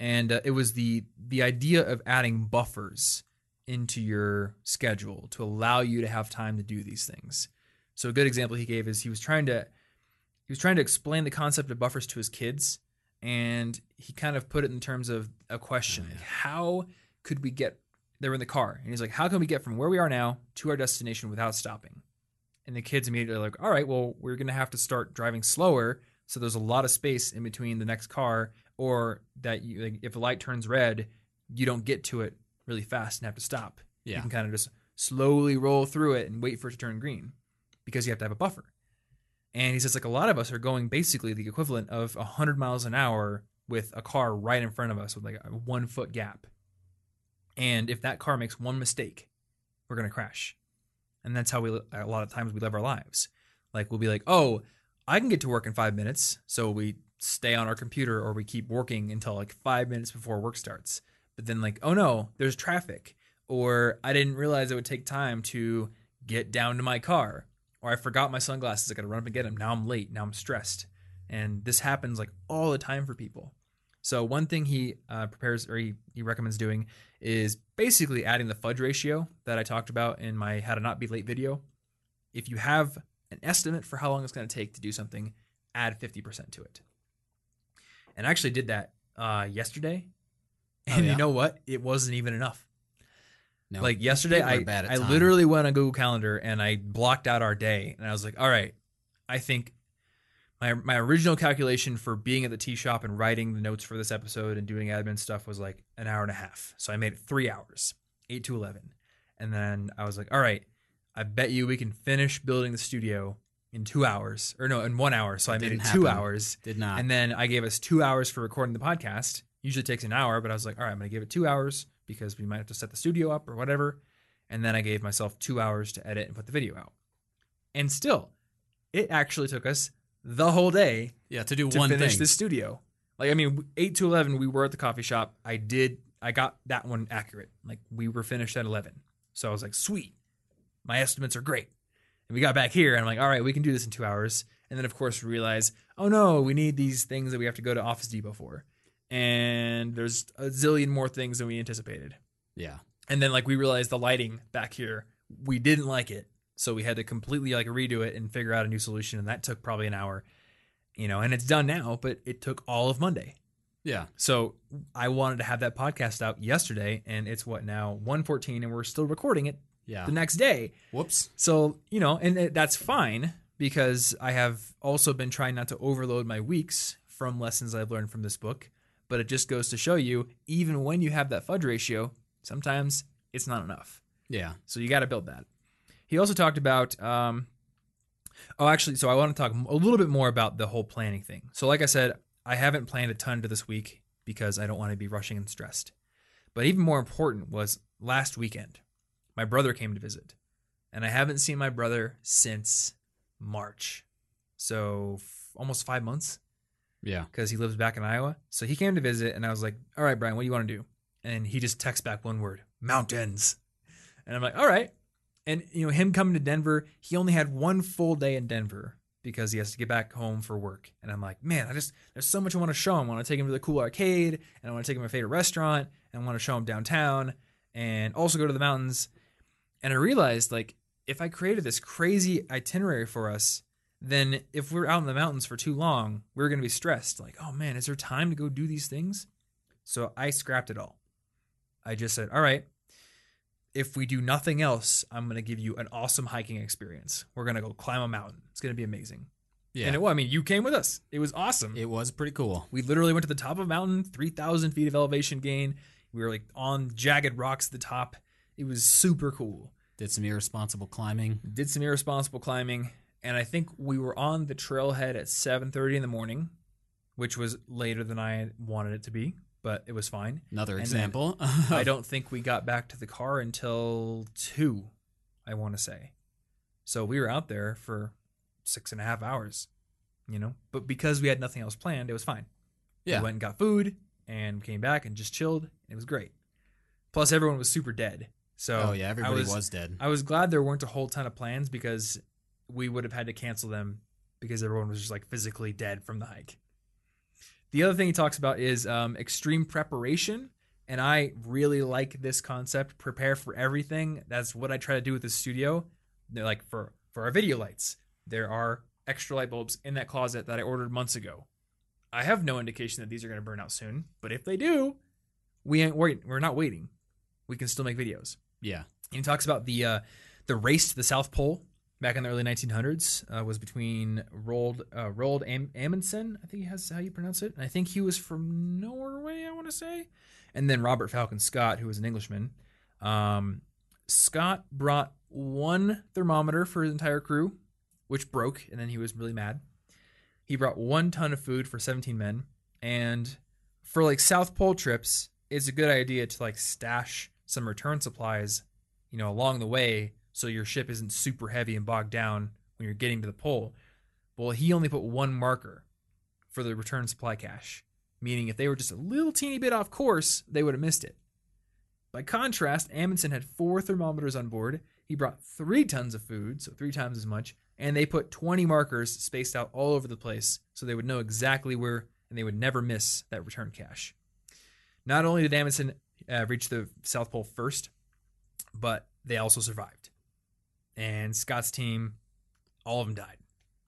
And uh, it was the the idea of adding buffers into your schedule to allow you to have time to do these things. So a good example he gave is he was trying to he was trying to explain the concept of buffers to his kids and he kind of put it in terms of a question Oh, yeah. how could we get they were in the car and he's like how can we get from where we are now to our destination without stopping and the kids immediately are like all right well we're going to have to start driving slower so there's a lot of space in between the next car or that you like, if a light turns red you don't get to it really fast and have to stop. You can kind of just slowly roll through it and wait for it to turn green because you have to have a buffer. And he says like a lot of us are going basically the equivalent of 100 miles an hour with a car right in front of us with like a one foot gap. And if that car makes one mistake we're going to crash. And that's how we a lot of times we live our lives. Like we'll be like oh i can get to work in five minutes. So we stay on our computer or we keep working until like five minutes before work starts. But then like oh no there's traffic. Or i didn't realize it would take time to get down to my car. Or i forgot my sunglasses. I gotta run up and get them now i'm late. Now i'm stressed. And this happens like all the time for people. So one thing he uh, prepares or he, he recommends doing is basically adding the fudge ratio that I talked about in my how to not be late video. If you have an estimate for how long it's going to take to do something, add 50% to it. And I actually did that uh, yesterday. Oh, And yeah? you know what? It wasn't even enough. No, Like yesterday, I, I literally went on Google Calendar and I blocked out our day. And I was like, all right, I think my my original calculation for being at the tea shop and writing the notes for this episode and doing admin stuff was like an hour and a half. So I made it three hours, eight to eleven, and then I was like, all right, I bet you we can finish building the studio in two hours, or no, in one hour. So I made it didn't two happen. hours, did not. and then I gave us two hours for recording the podcast, Usually takes an hour, but I was like, all right, I'm going to give it two hours because we might have to set the studio up or whatever. And then I gave myself two hours to edit and put the video out. And still, it actually took us the whole day Yeah, to do to one finish thing. this studio. Like, I mean, eight to eleven, we were at the coffee shop. I did, I got that one accurate. Like, we were finished at eleven, so I was like, sweet, my estimates are great. And we got back here, and I'm like, all right, we can do this in two hours. And then, of course, realize, oh no, we need these things that we have to go to Office Depot for, and there's a zillion more things than we anticipated. yeah. And then, like, we realized the lighting back here, we didn't like it. So we had to completely like redo it and figure out a new solution. And that took probably an hour, you know, and it's done now, but it took all of Monday. Yeah. So I wanted to have that podcast out yesterday, and it's what now 114, and we're still recording it Yeah. the next day. Whoops. So, you know, and it, that's fine because I have also been trying not to overload my weeks from lessons I've learned from this book. But it just goes to show you, even when you have that fudge ratio, sometimes it's not enough. Yeah. So you got to build that. He also talked about, um, oh, actually, so I want to talk a little bit more about the whole planning thing. So, like I said, I haven't planned a ton to this week because I don't want to be rushing and stressed. But even more important was last weekend, my brother came to visit, and I haven't seen my brother since March. So, f- almost five months Yeah. because he lives back in Iowa. So he came to visit, and I was like, "All right, Brian, what do you want to do?" And he just texts back one word: mountains. And I'm like, "All right." And you know, him coming to Denver, he only had one full day in Denver because he has to get back home for work. And I'm like, "Man, I just there's so much I want to show him. I want to take him to the cool arcade, and I want to take him to my favorite restaurant, and I want to show him downtown, and also go to the mountains." And I realized, like, if I created this crazy itinerary for us, then if we're out in the mountains for too long, we're going to be stressed. Like, oh man, is there time to go do these things? So I scrapped it all. I just said, all right, if we do nothing else, I'm going to give you an awesome hiking experience. We're going to go climb a mountain. It's going to be amazing. Yeah. And it, well, I mean, you came with us. It was awesome. it was pretty cool. we literally went to the top of a mountain, 3,000 feet of elevation gain. We were like on jagged rocks at the top. It was super cool. Did some irresponsible climbing. did some irresponsible climbing and i think we were on the trailhead at 7.30 in the morning which was later than i wanted it to be but it was fine. Another And example. i don't think we got back to the car until 2 i want to say. So we were out there for six and a half hours you know? But because we had nothing else planned it was fine. Yeah. we went and got food and came back and just chilled it was great. Plus everyone was super dead so oh yeah, I everybody was, dead. I was glad there weren't a whole ton of plans because we would have had to cancel them because everyone was just like physically dead from the hike. The other thing he talks about is um, extreme preparation. And I really like this concept. Prepare for everything. That's what I try to do with the studio. They're like for for our video lights, there are extra light bulbs in that closet that I ordered months ago. I have no indication that these are going to burn out soon, but if they do, we ain't wait. We're not waiting. We can still make videos. Yeah. And He talks about the uh, the race to the South Pole back in the early 1900s uh, was between Roald uh, Roald Am- Amundsen, I think he has how you pronounce it. And I think he was from Norway, I want to say, and then Robert Falcon Scott, who was an Englishman. Um, Scott brought one thermometer for his entire crew, which broke, and then he was really mad. He brought one ton of food for 17 men, and for like South Pole trips, it's a good idea to like stash some return supplies, you know, along the way, so your ship isn't super heavy and bogged down when you're getting to the pole. Well, he only put one marker for the return supply cache, meaning if they were just a little teeny bit off course, they would have missed it. By contrast, Amundsen had four thermometers on board. He brought three tons of food, so three times as much, and they put 20 markers spaced out all over the place so they would know exactly where and they would never miss that return cache. Not only did Amundsen uh, reach the South Pole first, but they also survived. And Scott's team, all of them died.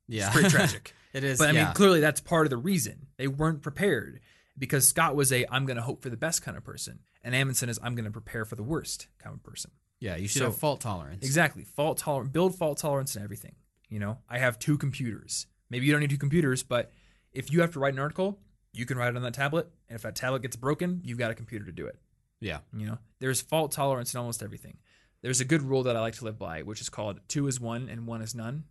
Yeah. It's pretty tragic. it is. But I mean, clearly that's part of the reason they weren't prepared because Scott was a I'm going to hope for the best kind of person, and Amundsen is I'm going to prepare for the worst kind of person. yeah, you should so- have fault tolerance. Exactly, fault tolerant, build fault tolerance and everything. You know, I have two computers. Maybe you don't need two computers, but if you have to write an article, you can write it on that tablet, and if that tablet gets broken, you've got a computer to do it. Yeah. You know, there's fault tolerance in almost everything. There's a good rule that I like to live by, which is called two is one and one is none.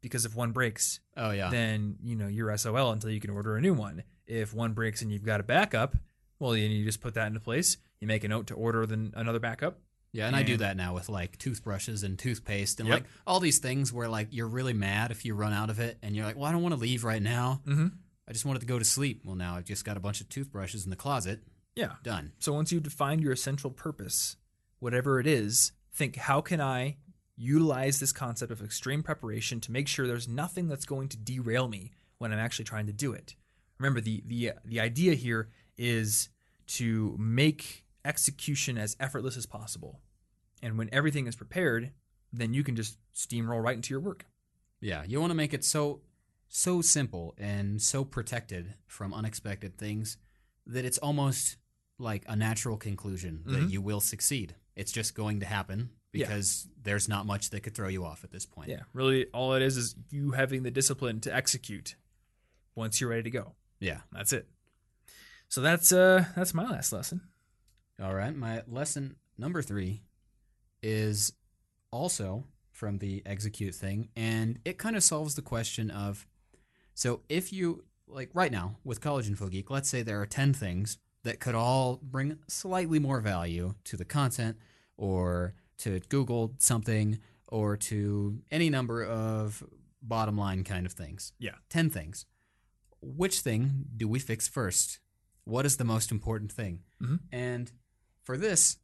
Because if one breaks, Oh yeah. then you know you're SOL until you can order a new one. If one breaks and you've got a backup, Well, then you just put that into place. You make a note to order then another backup. Yeah, and I do that now with like toothbrushes and toothpaste and Yep. like all these things where like you're really mad if you run out of it and you're like, well, I don't want to leave right now. Mm-hmm. I just wanted to go to sleep. Well, now I've just got a bunch of toothbrushes in the closet. Yeah. Done. So once you define your essential purpose, whatever it is, think how can I utilize this concept of extreme preparation to make sure there's nothing that's going to derail me when I'm actually trying to do it. Remember the the the idea here is to make execution as effortless as possible. And when everything is prepared, then you can just steamroll right into your work. Yeah, you want to make it so so simple and so protected from unexpected things that it's almost like a natural conclusion that Mhm. you will succeed. It's just going to happen Yeah. because there's not much that could throw you off at this point. Yeah, really all it is is you having the discipline to execute once you're ready to go. Yeah. That's it. So that's uh that's my last lesson. All right. My lesson number three is also from the execute thing, and it kind of solves the question of so if you like right now with College Info Geek, let's say there are 10 things that could all bring slightly more value to the content or to Google something or to any number of bottom line kind of things. Yeah. 10 things. Which thing do we fix first? What is the most important thing? Mhm. And for this,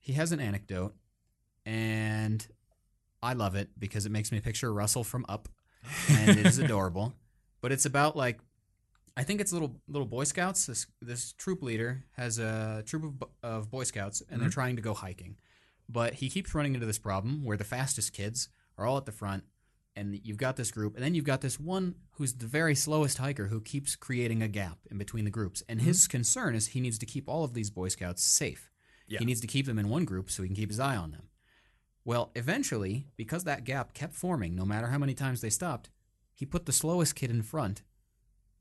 he has an anecdote, and I love it because it makes me picture Russell from Up, and it is adorable. But it's about like, I think it's little little Boy Scouts. This this troop leader has a troop of, of Boy Scouts, and they're Mhm. trying to go hiking. But he keeps running into this problem where the fastest kids are all at the front, and you've got this group, and then you've got this one who's the very slowest hiker who keeps creating a gap in between the groups. And his concern is he needs to keep all of these Boy Scouts safe. Yeah. He needs to keep them in one group so he can keep his eye on them. Well, eventually, because that gap kept forming, no matter how many times they stopped, he put the slowest kid in front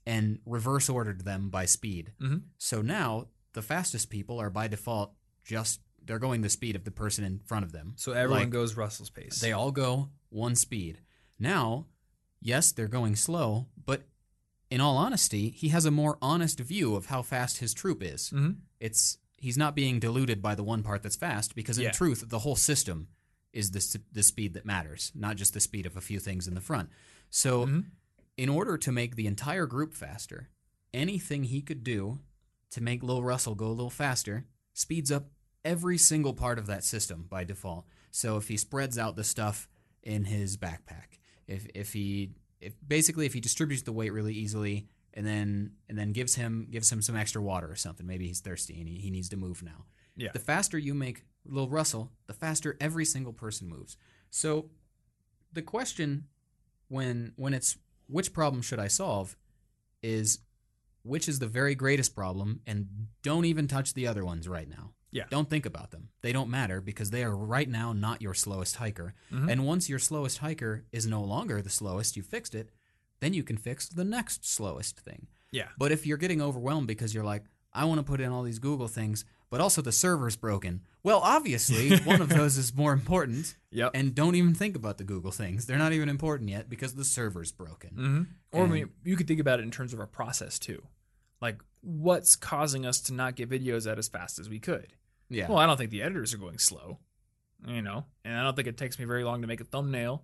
and reverse ordered them by speed. Mhm. So now the fastest people are by default just they're going the speed of the person in front of them. So everyone Like, goes Russell's pace. they all go one speed. Now, yes, they're going slow, but in all honesty, he has a more honest view of how fast his troop is. Mhm. It's he's not being deluded by the one part that's fast because in Yeah. truth, the whole system is the the speed that matters, not just the speed of a few things in the front. So, Mhm. In order to make the entire group faster, anything he could do to make Lil Russell go a little faster speeds up every single part of that system by default. So if he spreads out the stuff in his backpack, if if he if basically if he distributes the weight really easily and then and then gives him gives him some extra water or something, maybe he's thirsty and he, he needs to move now. Yeah. The faster you make Lil Russell, the faster every single person moves. So the question when when it's which problem should I solve is which is the very greatest problem and don't even touch the other ones right now. Yeah. Don't think about them. They don't matter because they are right now not your slowest hiker. Mhm. And once your slowest hiker is no longer the slowest, you fixed it, then you can fix the next slowest thing. Yeah. But if you're getting overwhelmed because you're like, I want to put in all these Google things, but also the server's broken. Well, obviously, one of those is more important. Yep. And don't even think about the Google things. They're not even important yet because the server's broken. hmm Or I mean, you could think about it in terms of our process too. Like, what's causing us to not get videos out as fast as we could? Yeah. Well, I don't think the editors are going slow, you know, and I don't think it takes me very long to make a thumbnail.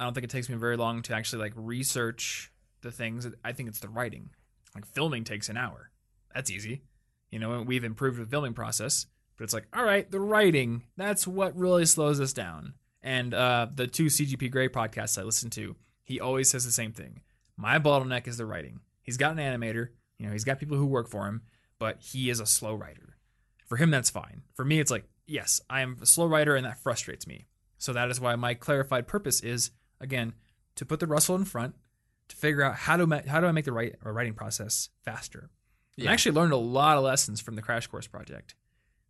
I don't think it takes me very long to actually like research the things. I think it's the writing. Like filming takes an hour. That's easy. You know, we've improved the filming process, but it's like, all right, the writing, that's what really slows us down. And uh, the two CGP Grey podcasts I listen to, he always says the same thing. My bottleneck is the writing. He's got an animator, you know, he's got people who work for him, but he is a slow writer. For him, that's fine. For me, it's like, yes, I am a slow writer, and that frustrates me. So that is why my clarified purpose is, again, to put the Russell in front, to figure out how ma- how do I make the or writing process faster. Yeah. I actually learned a lot of lessons from the Crash Course project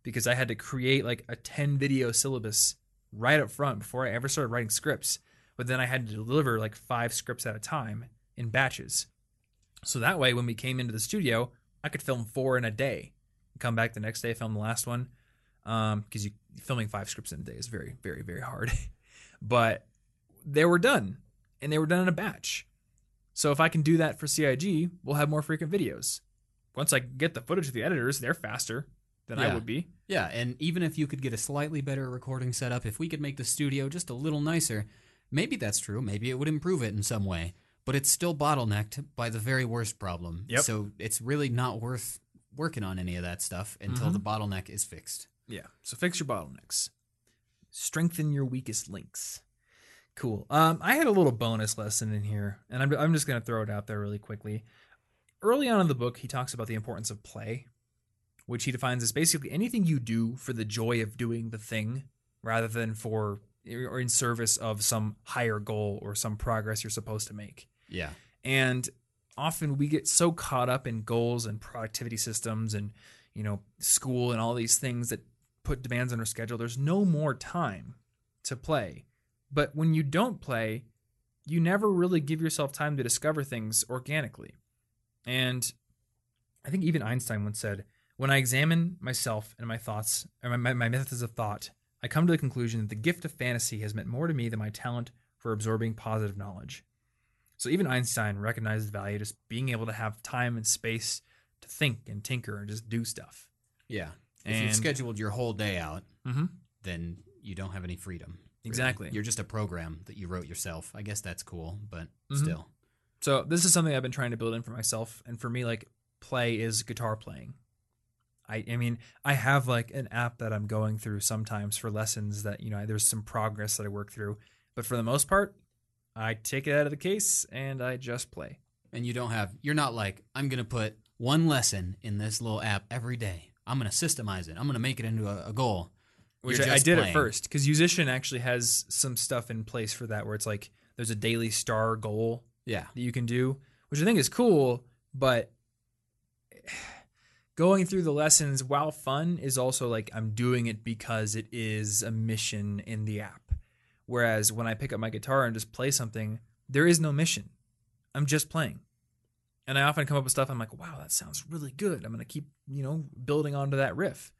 because I had to create like a 10 video syllabus right up front before I ever started writing scripts. But then I had to deliver like five scripts at a time in batches. So that way, when we came into the studio, I could film four in a day. Come back the next day, film the last one. Um, because you filming five scripts in a day is very, very, very hard. but they were done, and they were done in a batch. So if I can do that for CIG, we'll have more frequent videos. Once I get the footage of the editors, they're faster than I would be. Yeah, and even if you could get a slightly better recording setup, if we could make the studio just a little nicer, maybe that's true. Maybe it would improve it in some way. But it's still bottlenecked by the very worst problem. Yep. So it's really not worth working on any of that stuff until Mhm. the bottleneck is fixed. Yeah. So fix your bottlenecks. Strengthen your weakest links. Cool. Um, I had a little bonus lesson in here, and I'm, I'm just going to throw it out there really quickly. Early on in the book, he talks about the importance of play, which he defines as basically anything you do for the joy of doing the thing rather than for or in service of some higher goal or some progress you're supposed to make. Yeah. And often we get so caught up in goals and productivity systems and, you know, school and all these things that put demands on our schedule. There's no more time to play. But when you don't play, you never really give yourself time to discover things organically. And I think even Einstein once said, when I examine myself and my thoughts, or my, my, methods of thought, I come to the conclusion that the gift of fantasy has meant more to me than my talent for absorbing positive knowledge. So even Einstein recognized the value of just being able to have time and space to think and tinker and just do stuff. Yeah. If And- you've scheduled your whole day out, Mm-hmm. then you don't have any freedom. really. Exactly. You're just a program that you wrote yourself. I guess that's cool, but Mhm. still. So this is something I've been trying to build in for myself, and for me, like play is guitar playing. I, I mean, I have like an app that I'm going through sometimes for lessons that you know there's some progress that I work through, but for the most part, I take it out of the case and I just play. And you don't have, you're not like, I'm going to put one lesson in this little app every day. I'm going to systemize it. I'm going to make it into a, a goal. which I, I did playing. at first because Yousician actually has some stuff in place for that where it's like there's a daily star goal Yeah. that you can do which i think is cool but going through the lessons while fun is also like i'm doing it because it is a mission in the app. Whereas when i pick up my guitar and just play something there is no mission. I'm just playing. And i often come up with stuff i'm like wow that sounds really good. I'm going to keep you know building onto that riff.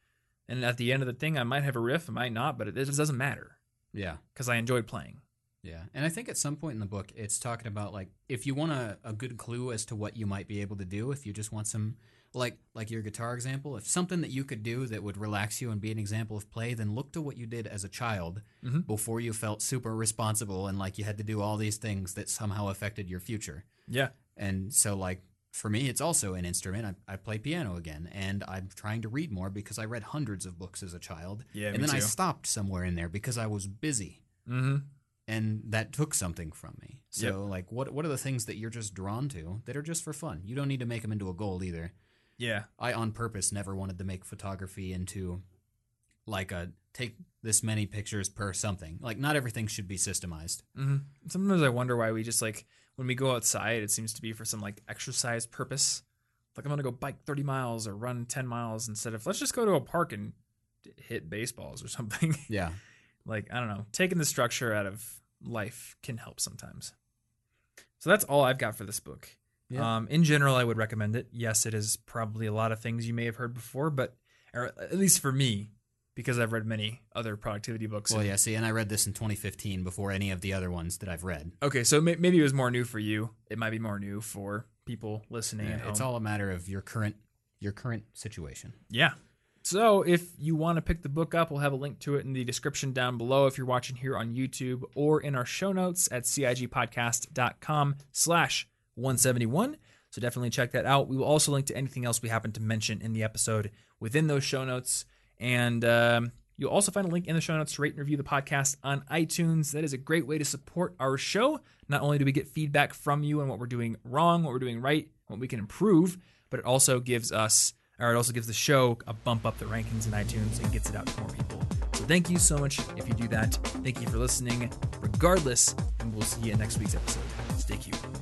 And at the end of the thing i might have a riff i might not but it, it just doesn't matter. Yeah. because i enjoyed playing Yeah. And I think at some point in the book, it's talking about like if you want a, a good clue as to what you might be able to do, if you just want some, like like your guitar example, if something that you could do that would relax you and be an example of play, then look to what you did as a child Mhm. before you felt super responsible and like you had to do all these things that somehow affected your future. yeah And so, like, for me, it's also an instrument. I, I play piano again, and I'm trying to read more because I read hundreds of books as a child. Yeah, and then I stopped somewhere in there because I was busy, mm-hmm and that took something from me. So, Yep. like, what what are the things that you're just drawn to that are just for fun? You don't need to make them into a goal either. yeah I, on purpose, never wanted to make photography into like a take this many pictures per something. Like, not everything should be systemized. hmm Sometimes I wonder why we just like when we go outside, it seems to be for some like exercise purpose. Like I'm gonna go bike 30 miles or run 10 miles instead of let's just go to a park and hit baseballs or something. Yeah. like I don't know, taking the structure out of life can help sometimes. So that's all I've got for this book. Yeah. Um, in general, I would recommend it. Yes, it is probably a lot of things you may have heard before, but or at least for me, because I've read many other productivity books. Well, yeah. See, and I read this in 2015 before any of the other ones that I've read. Okay, so may- maybe it was more new for you. It might be more new for people listening Yeah, at home. it's all a matter of your current your current situation. yeah. So if you want to pick the book up, we'll have a link to it in the description down below if you're watching here on YouTube or in our show notes at cigpodcast.com slash 171. So definitely check that out. We will also link to anything else we happen to mention in the episode within those show notes. And um, you'll also find a link in the show notes to rate and review the podcast on iTunes. That is a great way to support our show. Not only do we get feedback from you on what we're doing wrong, what we're doing right, what we can improve, but it also gives us, or it also gives the show a bump up the rankings in iTunes and gets it out to more people. So thank you so much if you do that. Thank you for listening, regardless, and we'll see you in next week's episode. Stay cute.